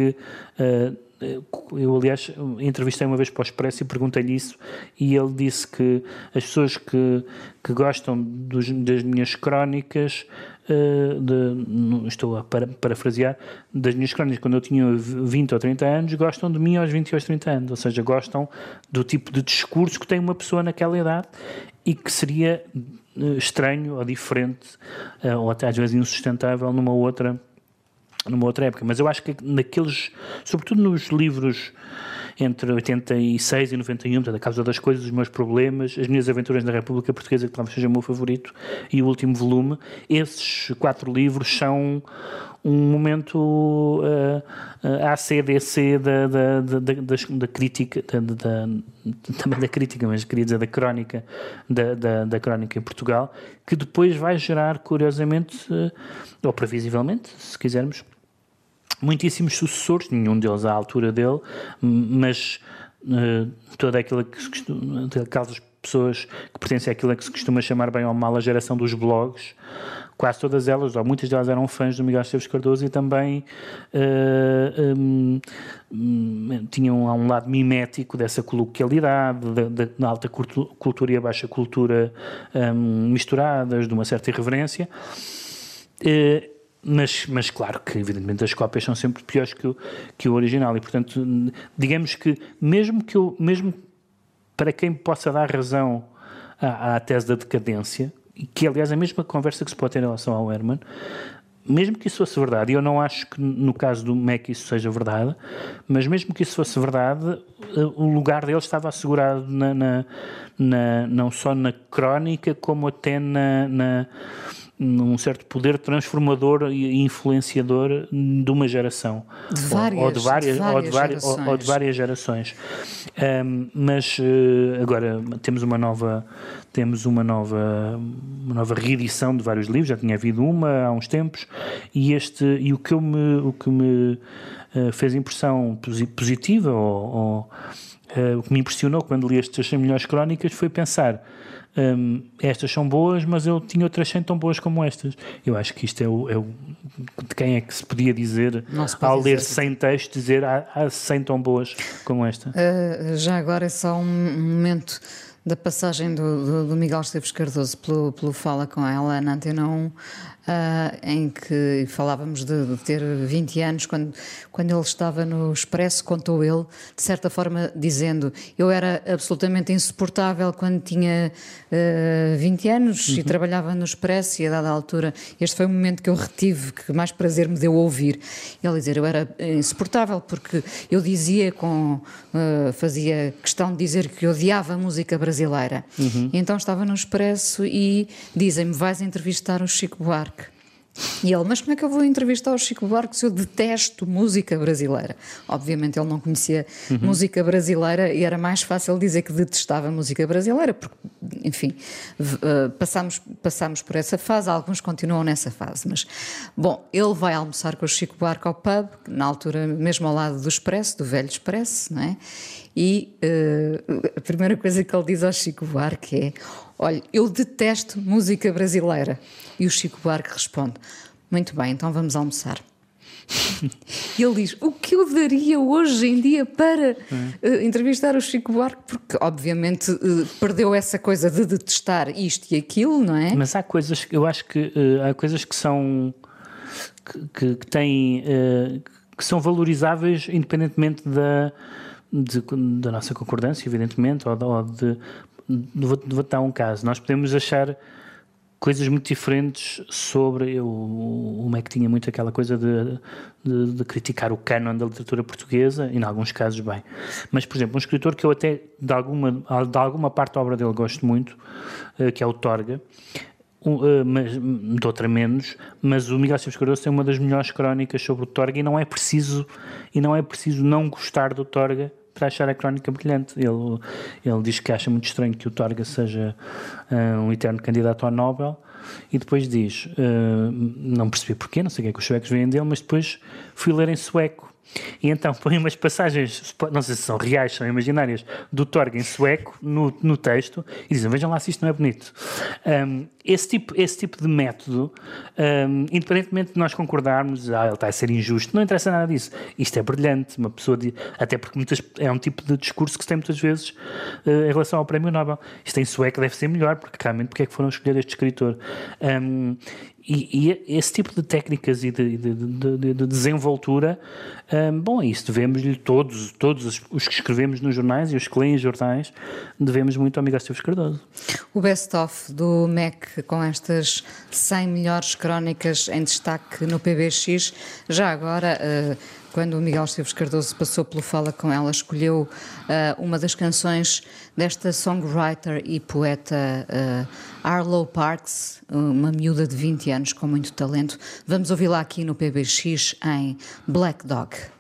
eh, eu, aliás, entrevistei uma vez para o Expresso e perguntei-lhe isso, e ele disse que as pessoas que, que gostam dos- das minhas crónicas, eh, de- estou a para- parafrasear, das minhas crónicas quando eu tinha 20 ou 30 anos, gostam de mim aos 20 ou aos 30 anos, ou seja, gostam do tipo de discurso que tem uma pessoa naquela idade e que seria eh, estranho ou diferente, eh, ou até às vezes insustentável numa outra numa outra época, mas eu acho que naqueles, sobretudo nos livros entre 86 e 91, portanto, a causa das coisas, os meus problemas, as minhas aventuras na República Portuguesa, que talvez seja o meu favorito, e o último volume, esses quatro livros são um momento uh, uh, ACDC da, da, da, da, da crítica, da, da- também da crítica, mas queria dizer da crónica, da, da, da crónica em Portugal, que depois vai gerar, curiosamente, uh, ou previsivelmente, se quisermos, muitíssimos sucessores, nenhum deles à altura dele, mas eh, toda aquela que costuma, aquelas pessoas que pertencem àquilo que se costuma chamar bem ou mal a geração dos blogs, quase todas elas, ou muitas delas eram fãs do Miguel Esteves Cardoso e também eh, hum, hum, tinham há um lado mimético dessa coloquialidade, da, alta cultu- cultura e a baixa cultura hum, misturadas, de uma certa irreverência. Eh, mas, mas claro que, evidentemente, as cópias são sempre piores que o, que o original. E, portanto, digamos que, mesmo que eu, mesmo para quem possa dar razão à, à tese da decadência, que, aliás, a mesma conversa que se pode ter em relação ao Herman, mesmo que isso fosse verdade, e eu não acho que no caso do Mac isso seja verdade, mas mesmo que isso fosse verdade, eh, o lugar dele estava assegurado na, na- na- não só na crónica, como até na, na- num certo poder transformador e influenciador de uma geração. De Ou- várias- ou de várias, de ou de várias várias, ou- ou de gerações. várias gerações. Ahm, mas eh, agora temos uma nova temos uma nova uma nova reedição de vários livros, já tinha havido uma há uns tempos e este e o que eu me o que me eh, fez impressão posi- positiva ou, ou, eh, o que me impressionou quando li estas 100 melhores crónicas foi pensar hum, estas são boas, mas eu tinha outras 100 tão boas como estas. Eu acho que isto é o, é o- de quem é que se podia dizer se ao ler dizer. 100 textos, dizer há, há 100 tão boas como esta. Uh, já agora é só um momento da passagem do, do- do Miguel Esteves Cardoso pelo, pelo Fala com ela na Antena 1, uh, em que falávamos de, de ter 20 anos, quando, quando ele estava no Expresso, contou ele, de certa forma, dizendo: Eu era absolutamente insuportável quando tinha uh, 20 anos e trabalhava no Expresso, e a dada altura, este foi o momento que eu retive, que mais prazer me deu ouvir. Ele dizer: Eu era insuportável porque eu dizia com. uh, fazia questão de dizer que odiava a música brasileira. Uhum. Então estava no Expresso e dizem-me: Vais entrevistar o Chico Buarque. E ele, mas como é que eu vou entrevistar o Chico Buarque se eu detesto música brasileira? Obviamente ele não conhecia Uhum. música brasileira e era mais fácil dizer que detestava música brasileira, porque, enfim, eh, passámos, passámos por essa fase, alguns continuam nessa fase. Mas, bom, ele vai almoçar com o Chico Buarque ao pub, na altura mesmo ao lado do Expresso, do velho Expresso, não é? E eh, a primeira coisa que ele diz ao Chico Buarque é: Olha, eu detesto música brasileira. E o Chico Buarque responde: Muito bem, então vamos almoçar. E ele diz: O que eu daria hoje em dia para eh, entrevistar o Chico Buarque? Porque, obviamente, eh, perdeu essa coisa de detestar isto e aquilo, não é? Mas há coisas, que- eu acho que eh, há coisas que são que, que- que têm que são valorizáveis independentemente da de- da nossa concordância, evidentemente, ou, de- ou de, de, vou- de vou dar um caso. Nós podemos achar coisas muito diferentes sobre eu, o Mac tinha muito aquela coisa de, de, de criticar o canon da literatura portuguesa e em alguns casos bem. Mas por exemplo um escritor que eu até de alguma de alguma parte da obra dele gosto muito eh, que é o Torga eh, mas de outra menos, mas o Miguel Esteves Cardoso tem uma das melhores crónicas sobre o Torga e não é preciso e não é preciso não gostar do Torga para achar a crónica brilhante. Ele, ele diz que acha muito estranho que o Torga seja ah, um eterno candidato ao Nobel e depois diz, ah, não percebi porquê, não sei o que é que os suecos veem dele, mas depois fui ler em sueco. E então põe umas passagens, não sei se são reais, são imaginárias, do Torga em sueco no, no texto e dizem: Vejam lá se isto não é bonito. Um, esse, tipo, esse tipo de método, um, independentemente de nós concordarmos, ah, ele está a ser injusto, não interessa nada disso. Isto é brilhante. Uma pessoa, de, até porque muitas, é um tipo de discurso que se tem muitas vezes uh, em relação ao Prémio Nobel. Isto em sueco deve ser melhor, porque realmente porque é que foram escolher este escritor. Um, e, e esse tipo de técnicas e de, de, de, de- de desenvoltura, hum, bom, é isso devemos-lhe todos, todos os- os que escrevemos nos jornais e os que leem jornais, devemos muito ao Miguel Esteves Cardoso. O best-of do MEC com estas 100 melhores crónicas em destaque no PBX. Já agora, eh, quando o Miguel Esteves Cardoso passou pelo Fala com ela, escolheu eh, uma das canções desta songwriter e poeta eh, Arlo Parks, uma miúda de 20 anos com muito talento. Vamos ouvi-la aqui no PBX em Black Dog.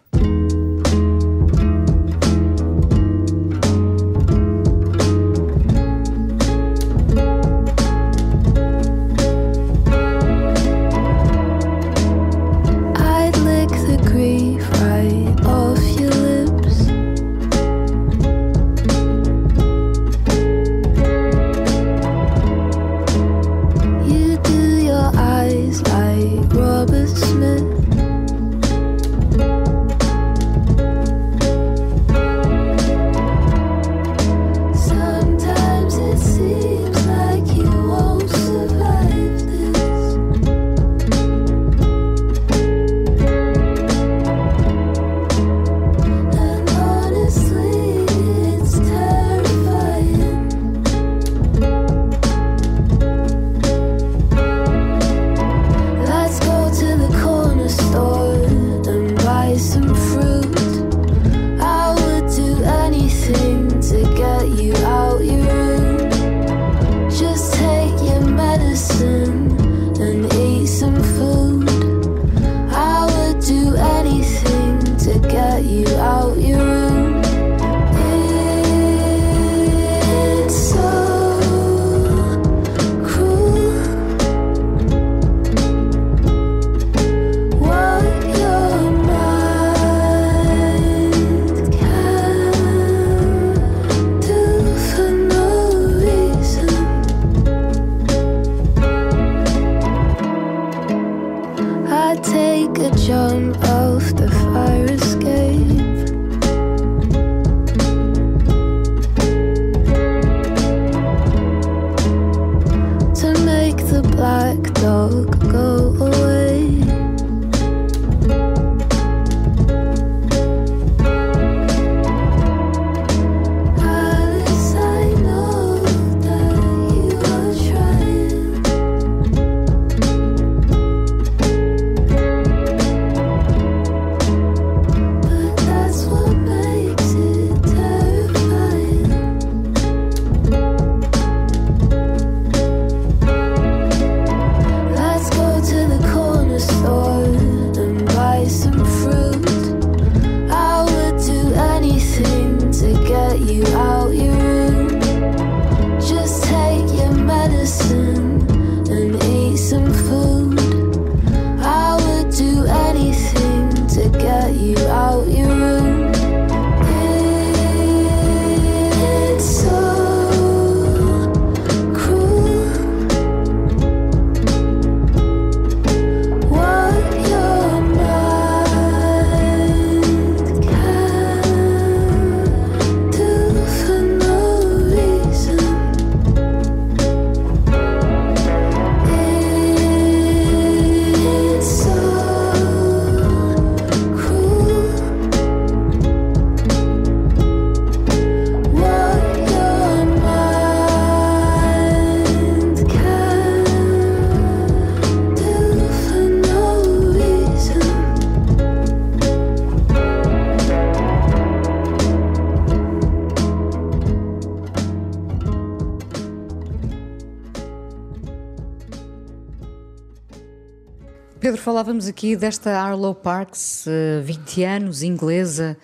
Falávamos aqui desta Arlo Parks, eh, 20 anos, inglesa,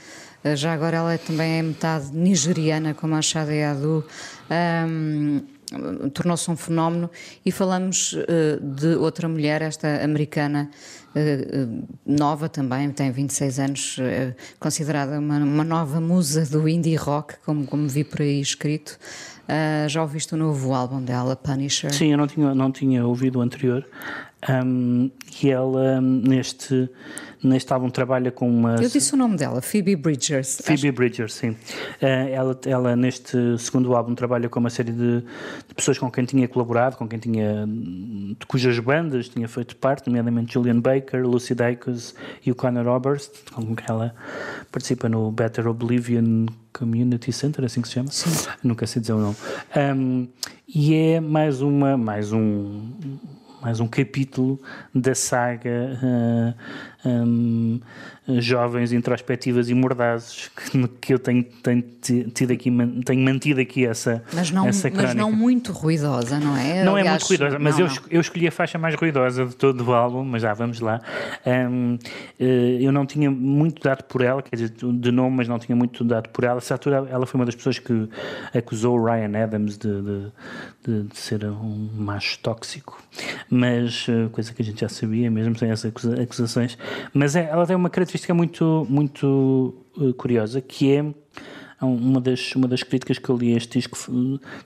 eh, já agora ela também é metade nigeriana, como a Shade Adu. Ahm, Tornou-se um fenómeno e falamos eh, de outra mulher, esta americana, eh, eh, nova também, tem 26 anos, eh, considerada uma, uma nova musa do indie rock, como, como vi por aí escrito. Já ouviste o novo álbum dela, Punisher? Sim, eu não tinha, não tinha ouvido o anterior. Um, e ela, neste, neste álbum, trabalha com uma. Eu disse o nome dela, Phoebe Bridgers. Phoebe Bridgers, sim. Uh, ela, ela, neste segundo álbum, trabalha com uma série de, de, pessoas com quem tinha colaborado, com quem tinha. de cujas bandas tinha feito parte, nomeadamente Julian Baker, Lucy Dacus e o Conor Roberts, com quem ela participa no Better Oblivion Community Center, assim que se chama? Sim. Nunca sei dizer o nome. Um, e é mais uma. mais um mais um capítulo da saga uh, um, Jovens Introspectivas e Mordazes que, que eu tenho, tenho, tido aqui, tenho mantido aqui essa, mas não, essa Mas não muito ruidosa, não é? Não Aliás, é muito ruidosa, mas não, eu, não. eu escolhi a faixa mais ruidosa de todo o álbum, mas já vamos lá. Um, eu não tinha muito dado por ela, quer dizer, de nome, mas não tinha muito dado por ela. Essa altura ela foi uma das pessoas que acusou o Ryan Adams de, de, de, de ser um macho tóxico, mas uh, coisa que a gente já sabia, mesmo sem essas acusações. Mas é, ela tem uma característica muito, muito uh, curiosa que é uma das, uma das críticas que eu li a este disco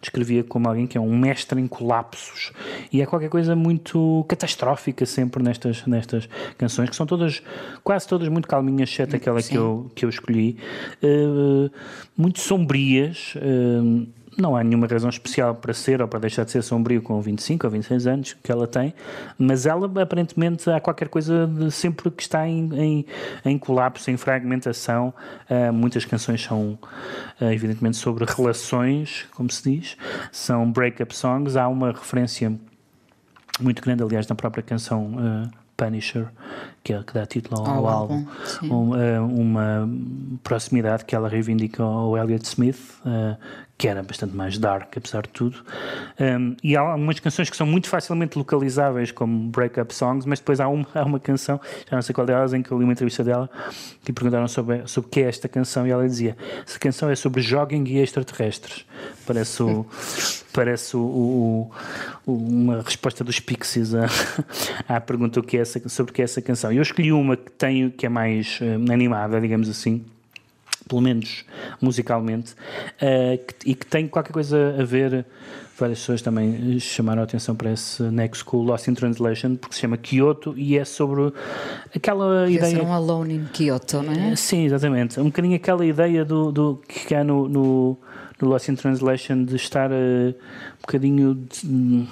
descrevia como alguém que é um mestre em colapsos. E é qualquer coisa muito catastrófica sempre nestas, nestas canções que são todas, quase todas muito calminhas exceto aquela que eu, que eu escolhi. Uh, muito sombrias uh, não há nenhuma razão especial para ser ou para deixar de ser sombrio com 25 ou 26 anos que ela tem, mas ela aparentemente há qualquer coisa de sempre que está em, em, em colapso, em fragmentação. Uh, muitas canções são uh, evidentemente sobre relações, como se diz, são break-up songs. Há uma referência muito grande, aliás, na própria canção. Uh, Punisher, que é que dá título ao, álbum, um, uma proximidade que ela reivindica ao Elliott Smith, uh, que era bastante mais dark, apesar de tudo. Um, e há algumas canções que são muito facilmente localizáveis, como break-up songs, mas depois há uma, há uma canção, já não sei qual delas, em que eu li uma entrevista dela, que perguntaram sobre, sobre o que é esta canção, e ela dizia: essa canção é sobre jogging e extraterrestres. Parece o. parece o, o, o, uma resposta dos Pixies à, à pergunta o que é essa, sobre o que é essa canção. Eu escolhi uma que, tenho, que é mais uh, animada, digamos assim, pelo menos musicalmente, uh, que, e que tem qualquer coisa a ver. Várias pessoas também chamaram a atenção para esse Next School Lost in Translation, porque se chama Kyoto e é sobre aquela Quer ideia. um Alone in Kyoto, não é? Sim, exatamente. Um bocadinho aquela ideia do, do que há no, no, no Lost in Translation de estar uh, um bocadinho. De,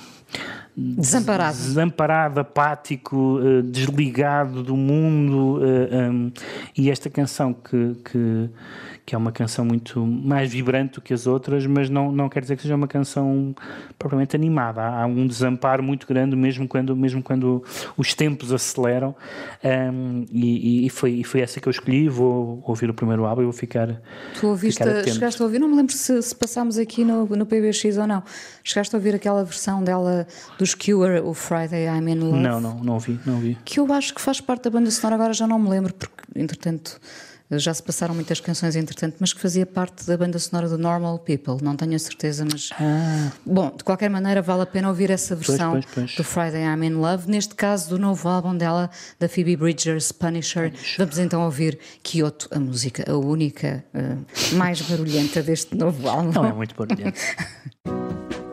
Desamparado. Desamparado, apático, uh, desligado do mundo. Uh, um, e esta canção que, que, que, é uma canção muito mais vibrante do que as outras, mas não, não quer dizer que seja uma canção propriamente animada. Há, um desamparo muito grande, mesmo quando, mesmo quando os tempos aceleram. Um, e, e, foi, e foi essa que eu escolhi. Vou ouvir o primeiro álbum e vou ficar. Tu ouviste, ficar chegaste a ouvir? Não me lembro se, se passámos aqui no, no PBX ou não. Chegaste a ouvir aquela versão dela dos Cure, o Friday I'm in Love? Não, não, não ouvi, não ouvi. Que eu acho que faz parte da banda sonora, agora já não me lembro, porque entretanto já se passaram muitas canções entretanto, mas que fazia parte da banda sonora do Normal People, não tenho a certeza, mas. Ah. Bom, de qualquer maneira, vale a pena ouvir essa versão pois, pois, pois. do Friday I'm in Love. Neste caso, do novo álbum dela, da Phoebe Bridgers, Punisher. Punisher. Vamos então ouvir Kyoto, a música, a única uh, mais barulhenta deste novo álbum. Não é muito barulhenta.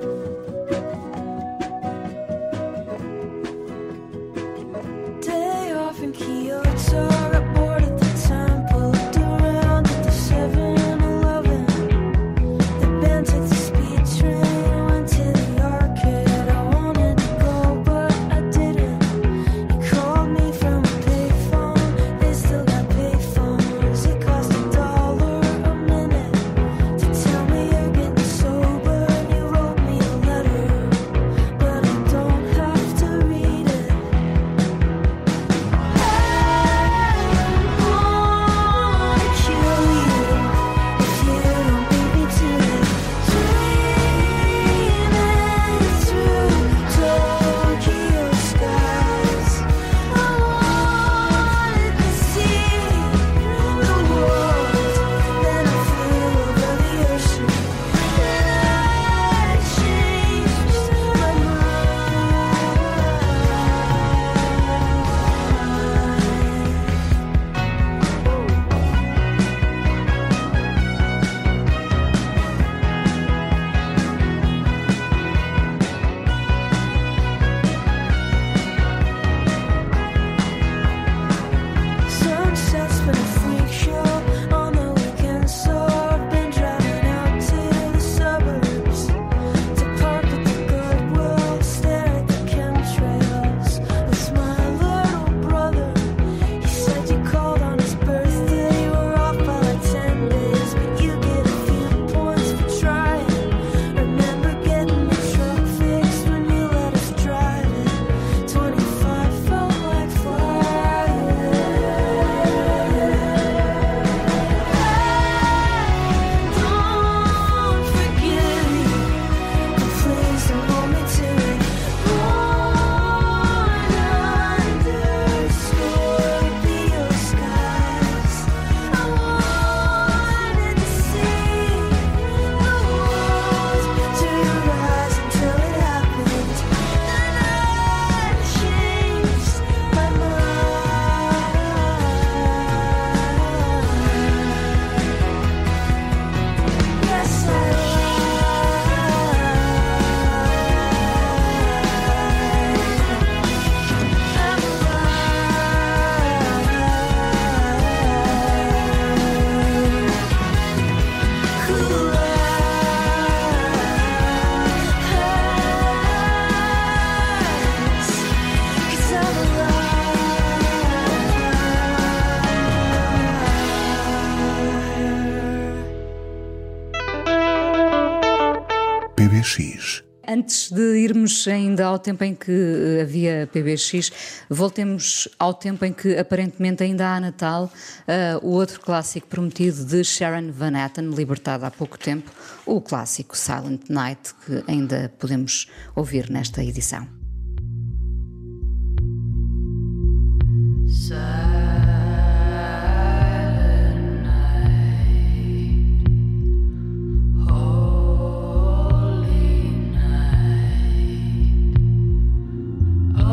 Antes de irmos ainda ao tempo em que eh, havia PBX, voltemos ao tempo em que aparentemente ainda há Natal, eh, o outro clássico prometido de Sharon Van Etten, libertado há pouco tempo, o clássico Silent Night, que ainda podemos ouvir nesta edição.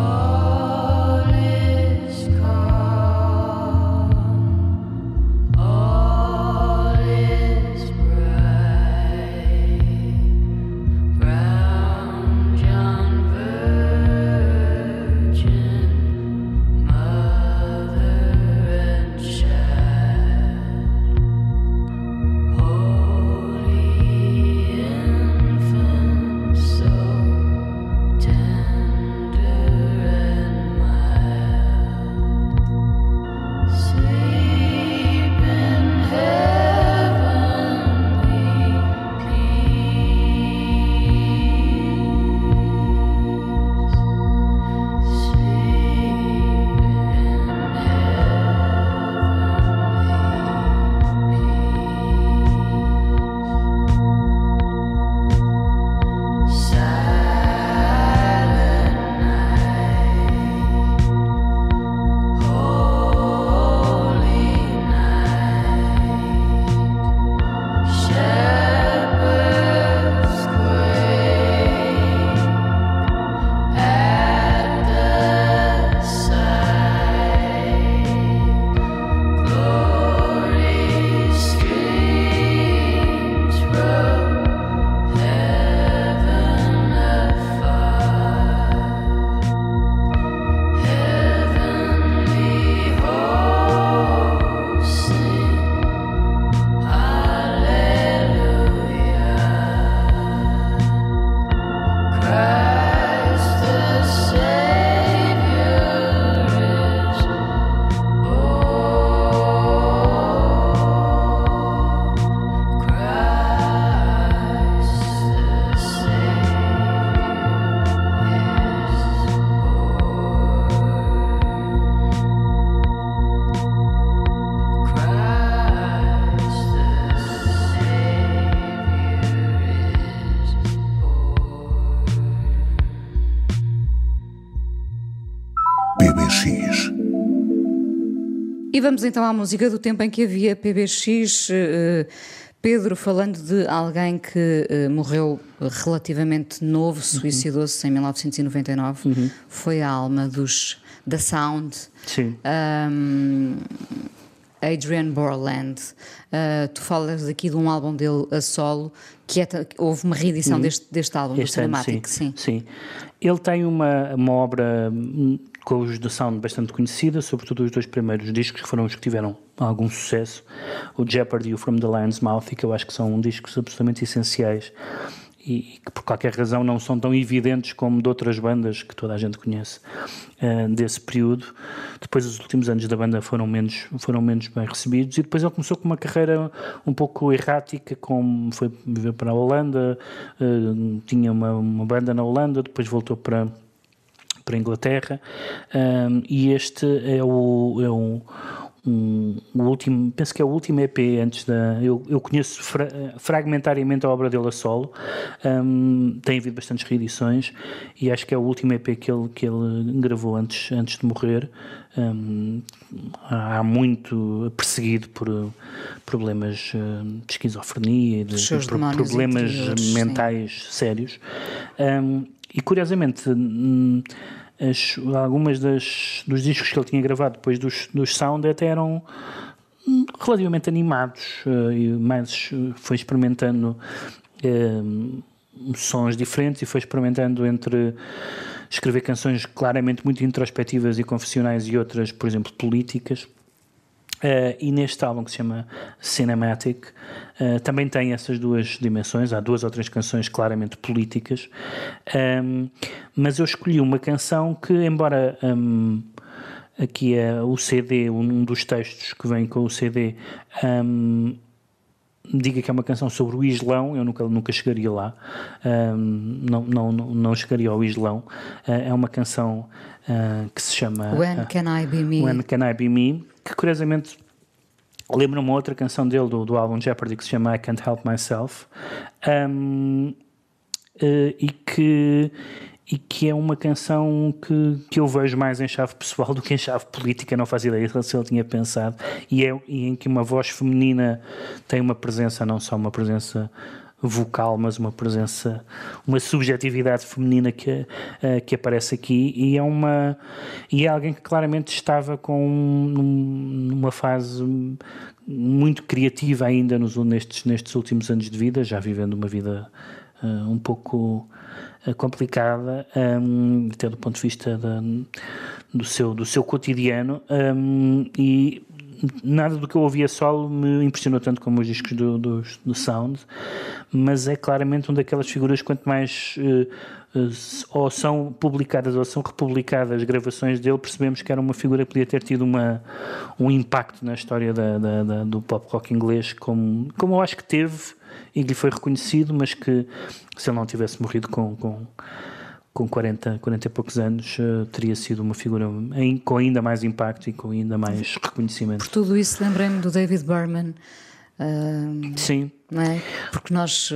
Oh. PBX. E vamos então à música do tempo em que havia PBX. eh, Pedro falando de alguém que eh, morreu relativamente novo, suicidou-se em 1999, foi a alma dos da Sound. Sim. Um, Adrian Borland. Uh, tu falas aqui de um álbum dele a solo, que é, houve uma reedição Uhum. deste, deste álbum, do Este ano, Cinematic, sim. sim. Ele tem uma, uma obra hum, com os de sound bastante conhecida, sobretudo os dois primeiros discos que foram os que tiveram algum sucesso, o Jeopardy e o From the Lion's Mouth, e que eu acho que são discos absolutamente essenciais e que por qualquer razão não são tão evidentes como de outras bandas que toda a gente conhece eh, desse período. Depois os últimos anos da banda foram menos, foram menos bem recebidos e depois ele começou com uma carreira um pouco errática, como foi viver para a Holanda, eh, tinha uma, uma banda na Holanda, depois voltou para para a Inglaterra um, e este é o, é um, o último, penso que é o último EP antes da. Eu, eu conheço fra- fragmentariamente a obra dele a solo, um, tem havido bastantes reedições e acho que é o último EP que ele, que ele gravou antes, antes de morrer. Um, há muito perseguido por problemas de esquizofrenia e de, de problemas interiores, sim. mentais sérios. Um, e curiosamente, hum, as- algumas das, dos discos que ele tinha gravado depois dos, dos Sound até eram hum, relativamente animados eh, e mais eh, foi experimentando hum, sons diferentes e foi experimentando entre escrever canções claramente muito introspectivas e confessionais e outras, por exemplo, políticas. Uh, e neste álbum que se chama Cinematic uh, também tem essas duas dimensões. Há duas ou três canções claramente políticas, Um, mas eu escolhi uma canção que, embora um, aqui é o CD, um dos textos que vem com o CD, um, diga que é uma canção sobre o Islão, eu nunca, nunca chegaria lá, não, não, não, chegaria ao Islão. Ah, é uma canção que se chama When Can I Be Me? When Can I Be Me, que curiosamente lembra uma outra canção dele do, do álbum Jeopardy que se chama I Can't Help Myself Ahm, eh, e que e que é uma canção que, que eu vejo mais em chave pessoal do que em chave política, não faz ideia se ele tinha pensado, e, é, e em que uma voz feminina tem uma presença, não só uma presença vocal, mas uma presença, uma subjetividade feminina que, eh, que aparece aqui e é uma e é alguém que claramente estava com numa fase muito criativa ainda nos, nestes, nestes últimos anos de vida, já vivendo uma vida eh, um pouco eh, complicada, um, até do ponto de vista da- do, seu, do seu cotidiano, um, e nada do que eu ouvia solo me impressionou tanto como os discos do, do, do Sound, mas é claramente uma daquelas figuras quanto mais eh, eh, ou são publicadas ou são republicadas gravações dele, percebemos que era uma figura que podia ter tido uma, um impacto na história da, da- da- do pop rock inglês, como, como eu acho que teve e lhe foi reconhecido, mas que se ele não tivesse morrido com, com, com 40, 40 e poucos anos, eh, teria sido uma figura em- com ainda mais impacto e com ainda mais reconhecimento. Por tudo isso, lembrei-me do David Berman. ahm, Sim. não é? Porque nós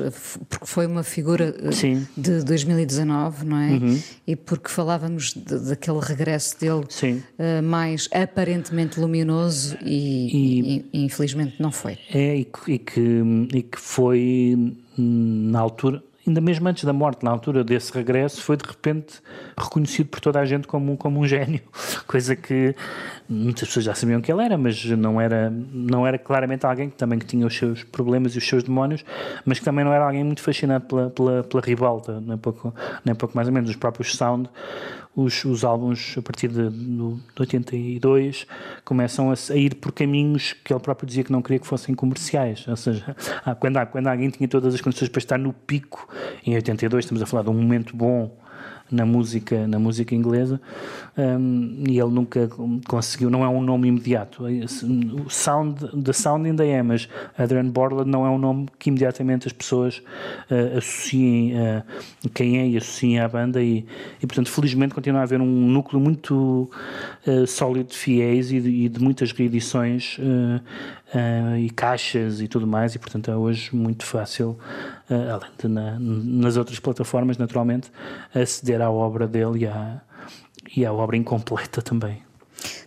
porque foi uma figura eh, Sim. de 2019, não é? Uhum. E porque falávamos de- daquele regresso dele eh, mais aparentemente luminoso e, e- infelizmente não foi. É, e que, e que, e que foi hum, na altura, ainda mesmo antes da morte, na altura desse regresso, foi de repente reconhecido por toda a gente como, como um gênio, coisa que muitas pessoas já sabiam que ele era, mas não era, não era claramente alguém que também que tinha os seus problemas e os seus demónios, mas que também não era alguém muito fascinado pela, pela, pela ribalta, nem pouco, nem pouco mais ou menos, os próprios Sound, os, os álbuns a partir de, de 82 começam a, a ir por caminhos que ele próprio dizia que não queria que fossem comerciais, ou seja, quando, quando alguém tinha todas as condições para estar no pico, em 82 estamos a falar de um momento bom na música, na música inglesa, hum, e ele nunca conseguiu, não é um nome imediato. O Sound, The Sound ainda é, mas Adrian Borland não é um nome que imediatamente as pessoas eh, associem a quem é e associem à banda, e, e portanto, felizmente, continua a haver um núcleo muito eh, sólido de fiéis e de, e de muitas reedições eh, e caixas e tudo mais, e portanto é hoje muito fácil, eh, além de na- nas outras plataformas, naturalmente, aceder à obra dele e à, e à obra incompleta também.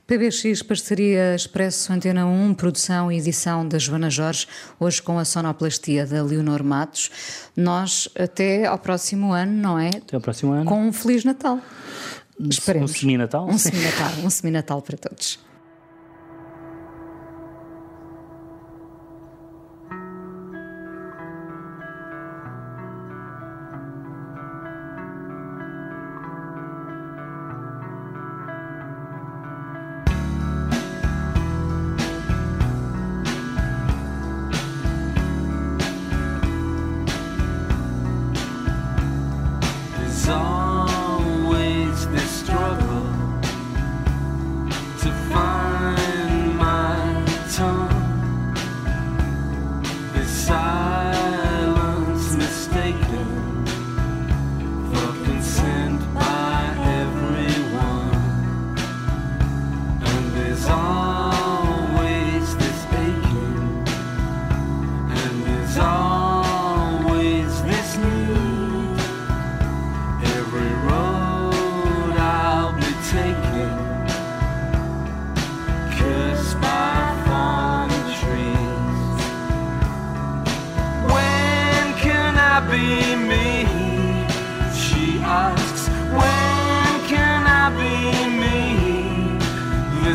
PBX, parceria Expresso Antena 1, produção e edição da Joana Jorge, hoje com a sonoplastia da Leonor Matos. Nós até ao próximo ano, não é? Até ao próximo ano. Com um Feliz Natal. Esperemos. Um semi-natal? Um semi-natal, um semi-natal para todos.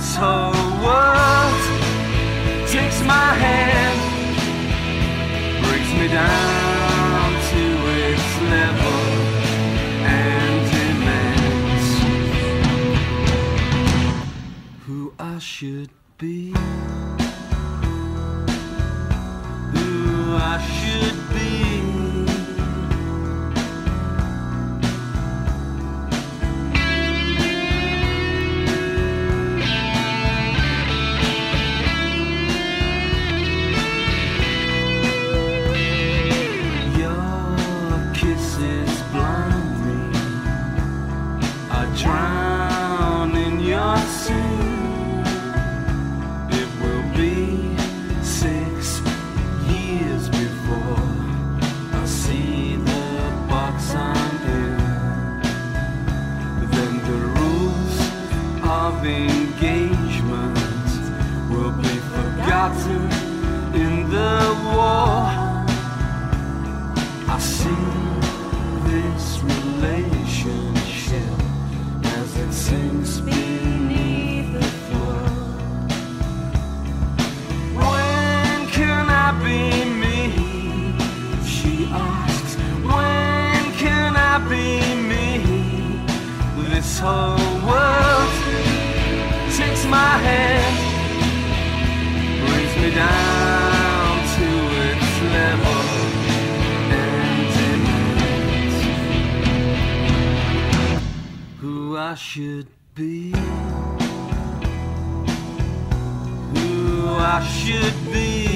This whole world takes my hand, brings me down to its level and demands who I should be. I should be. Who I should be.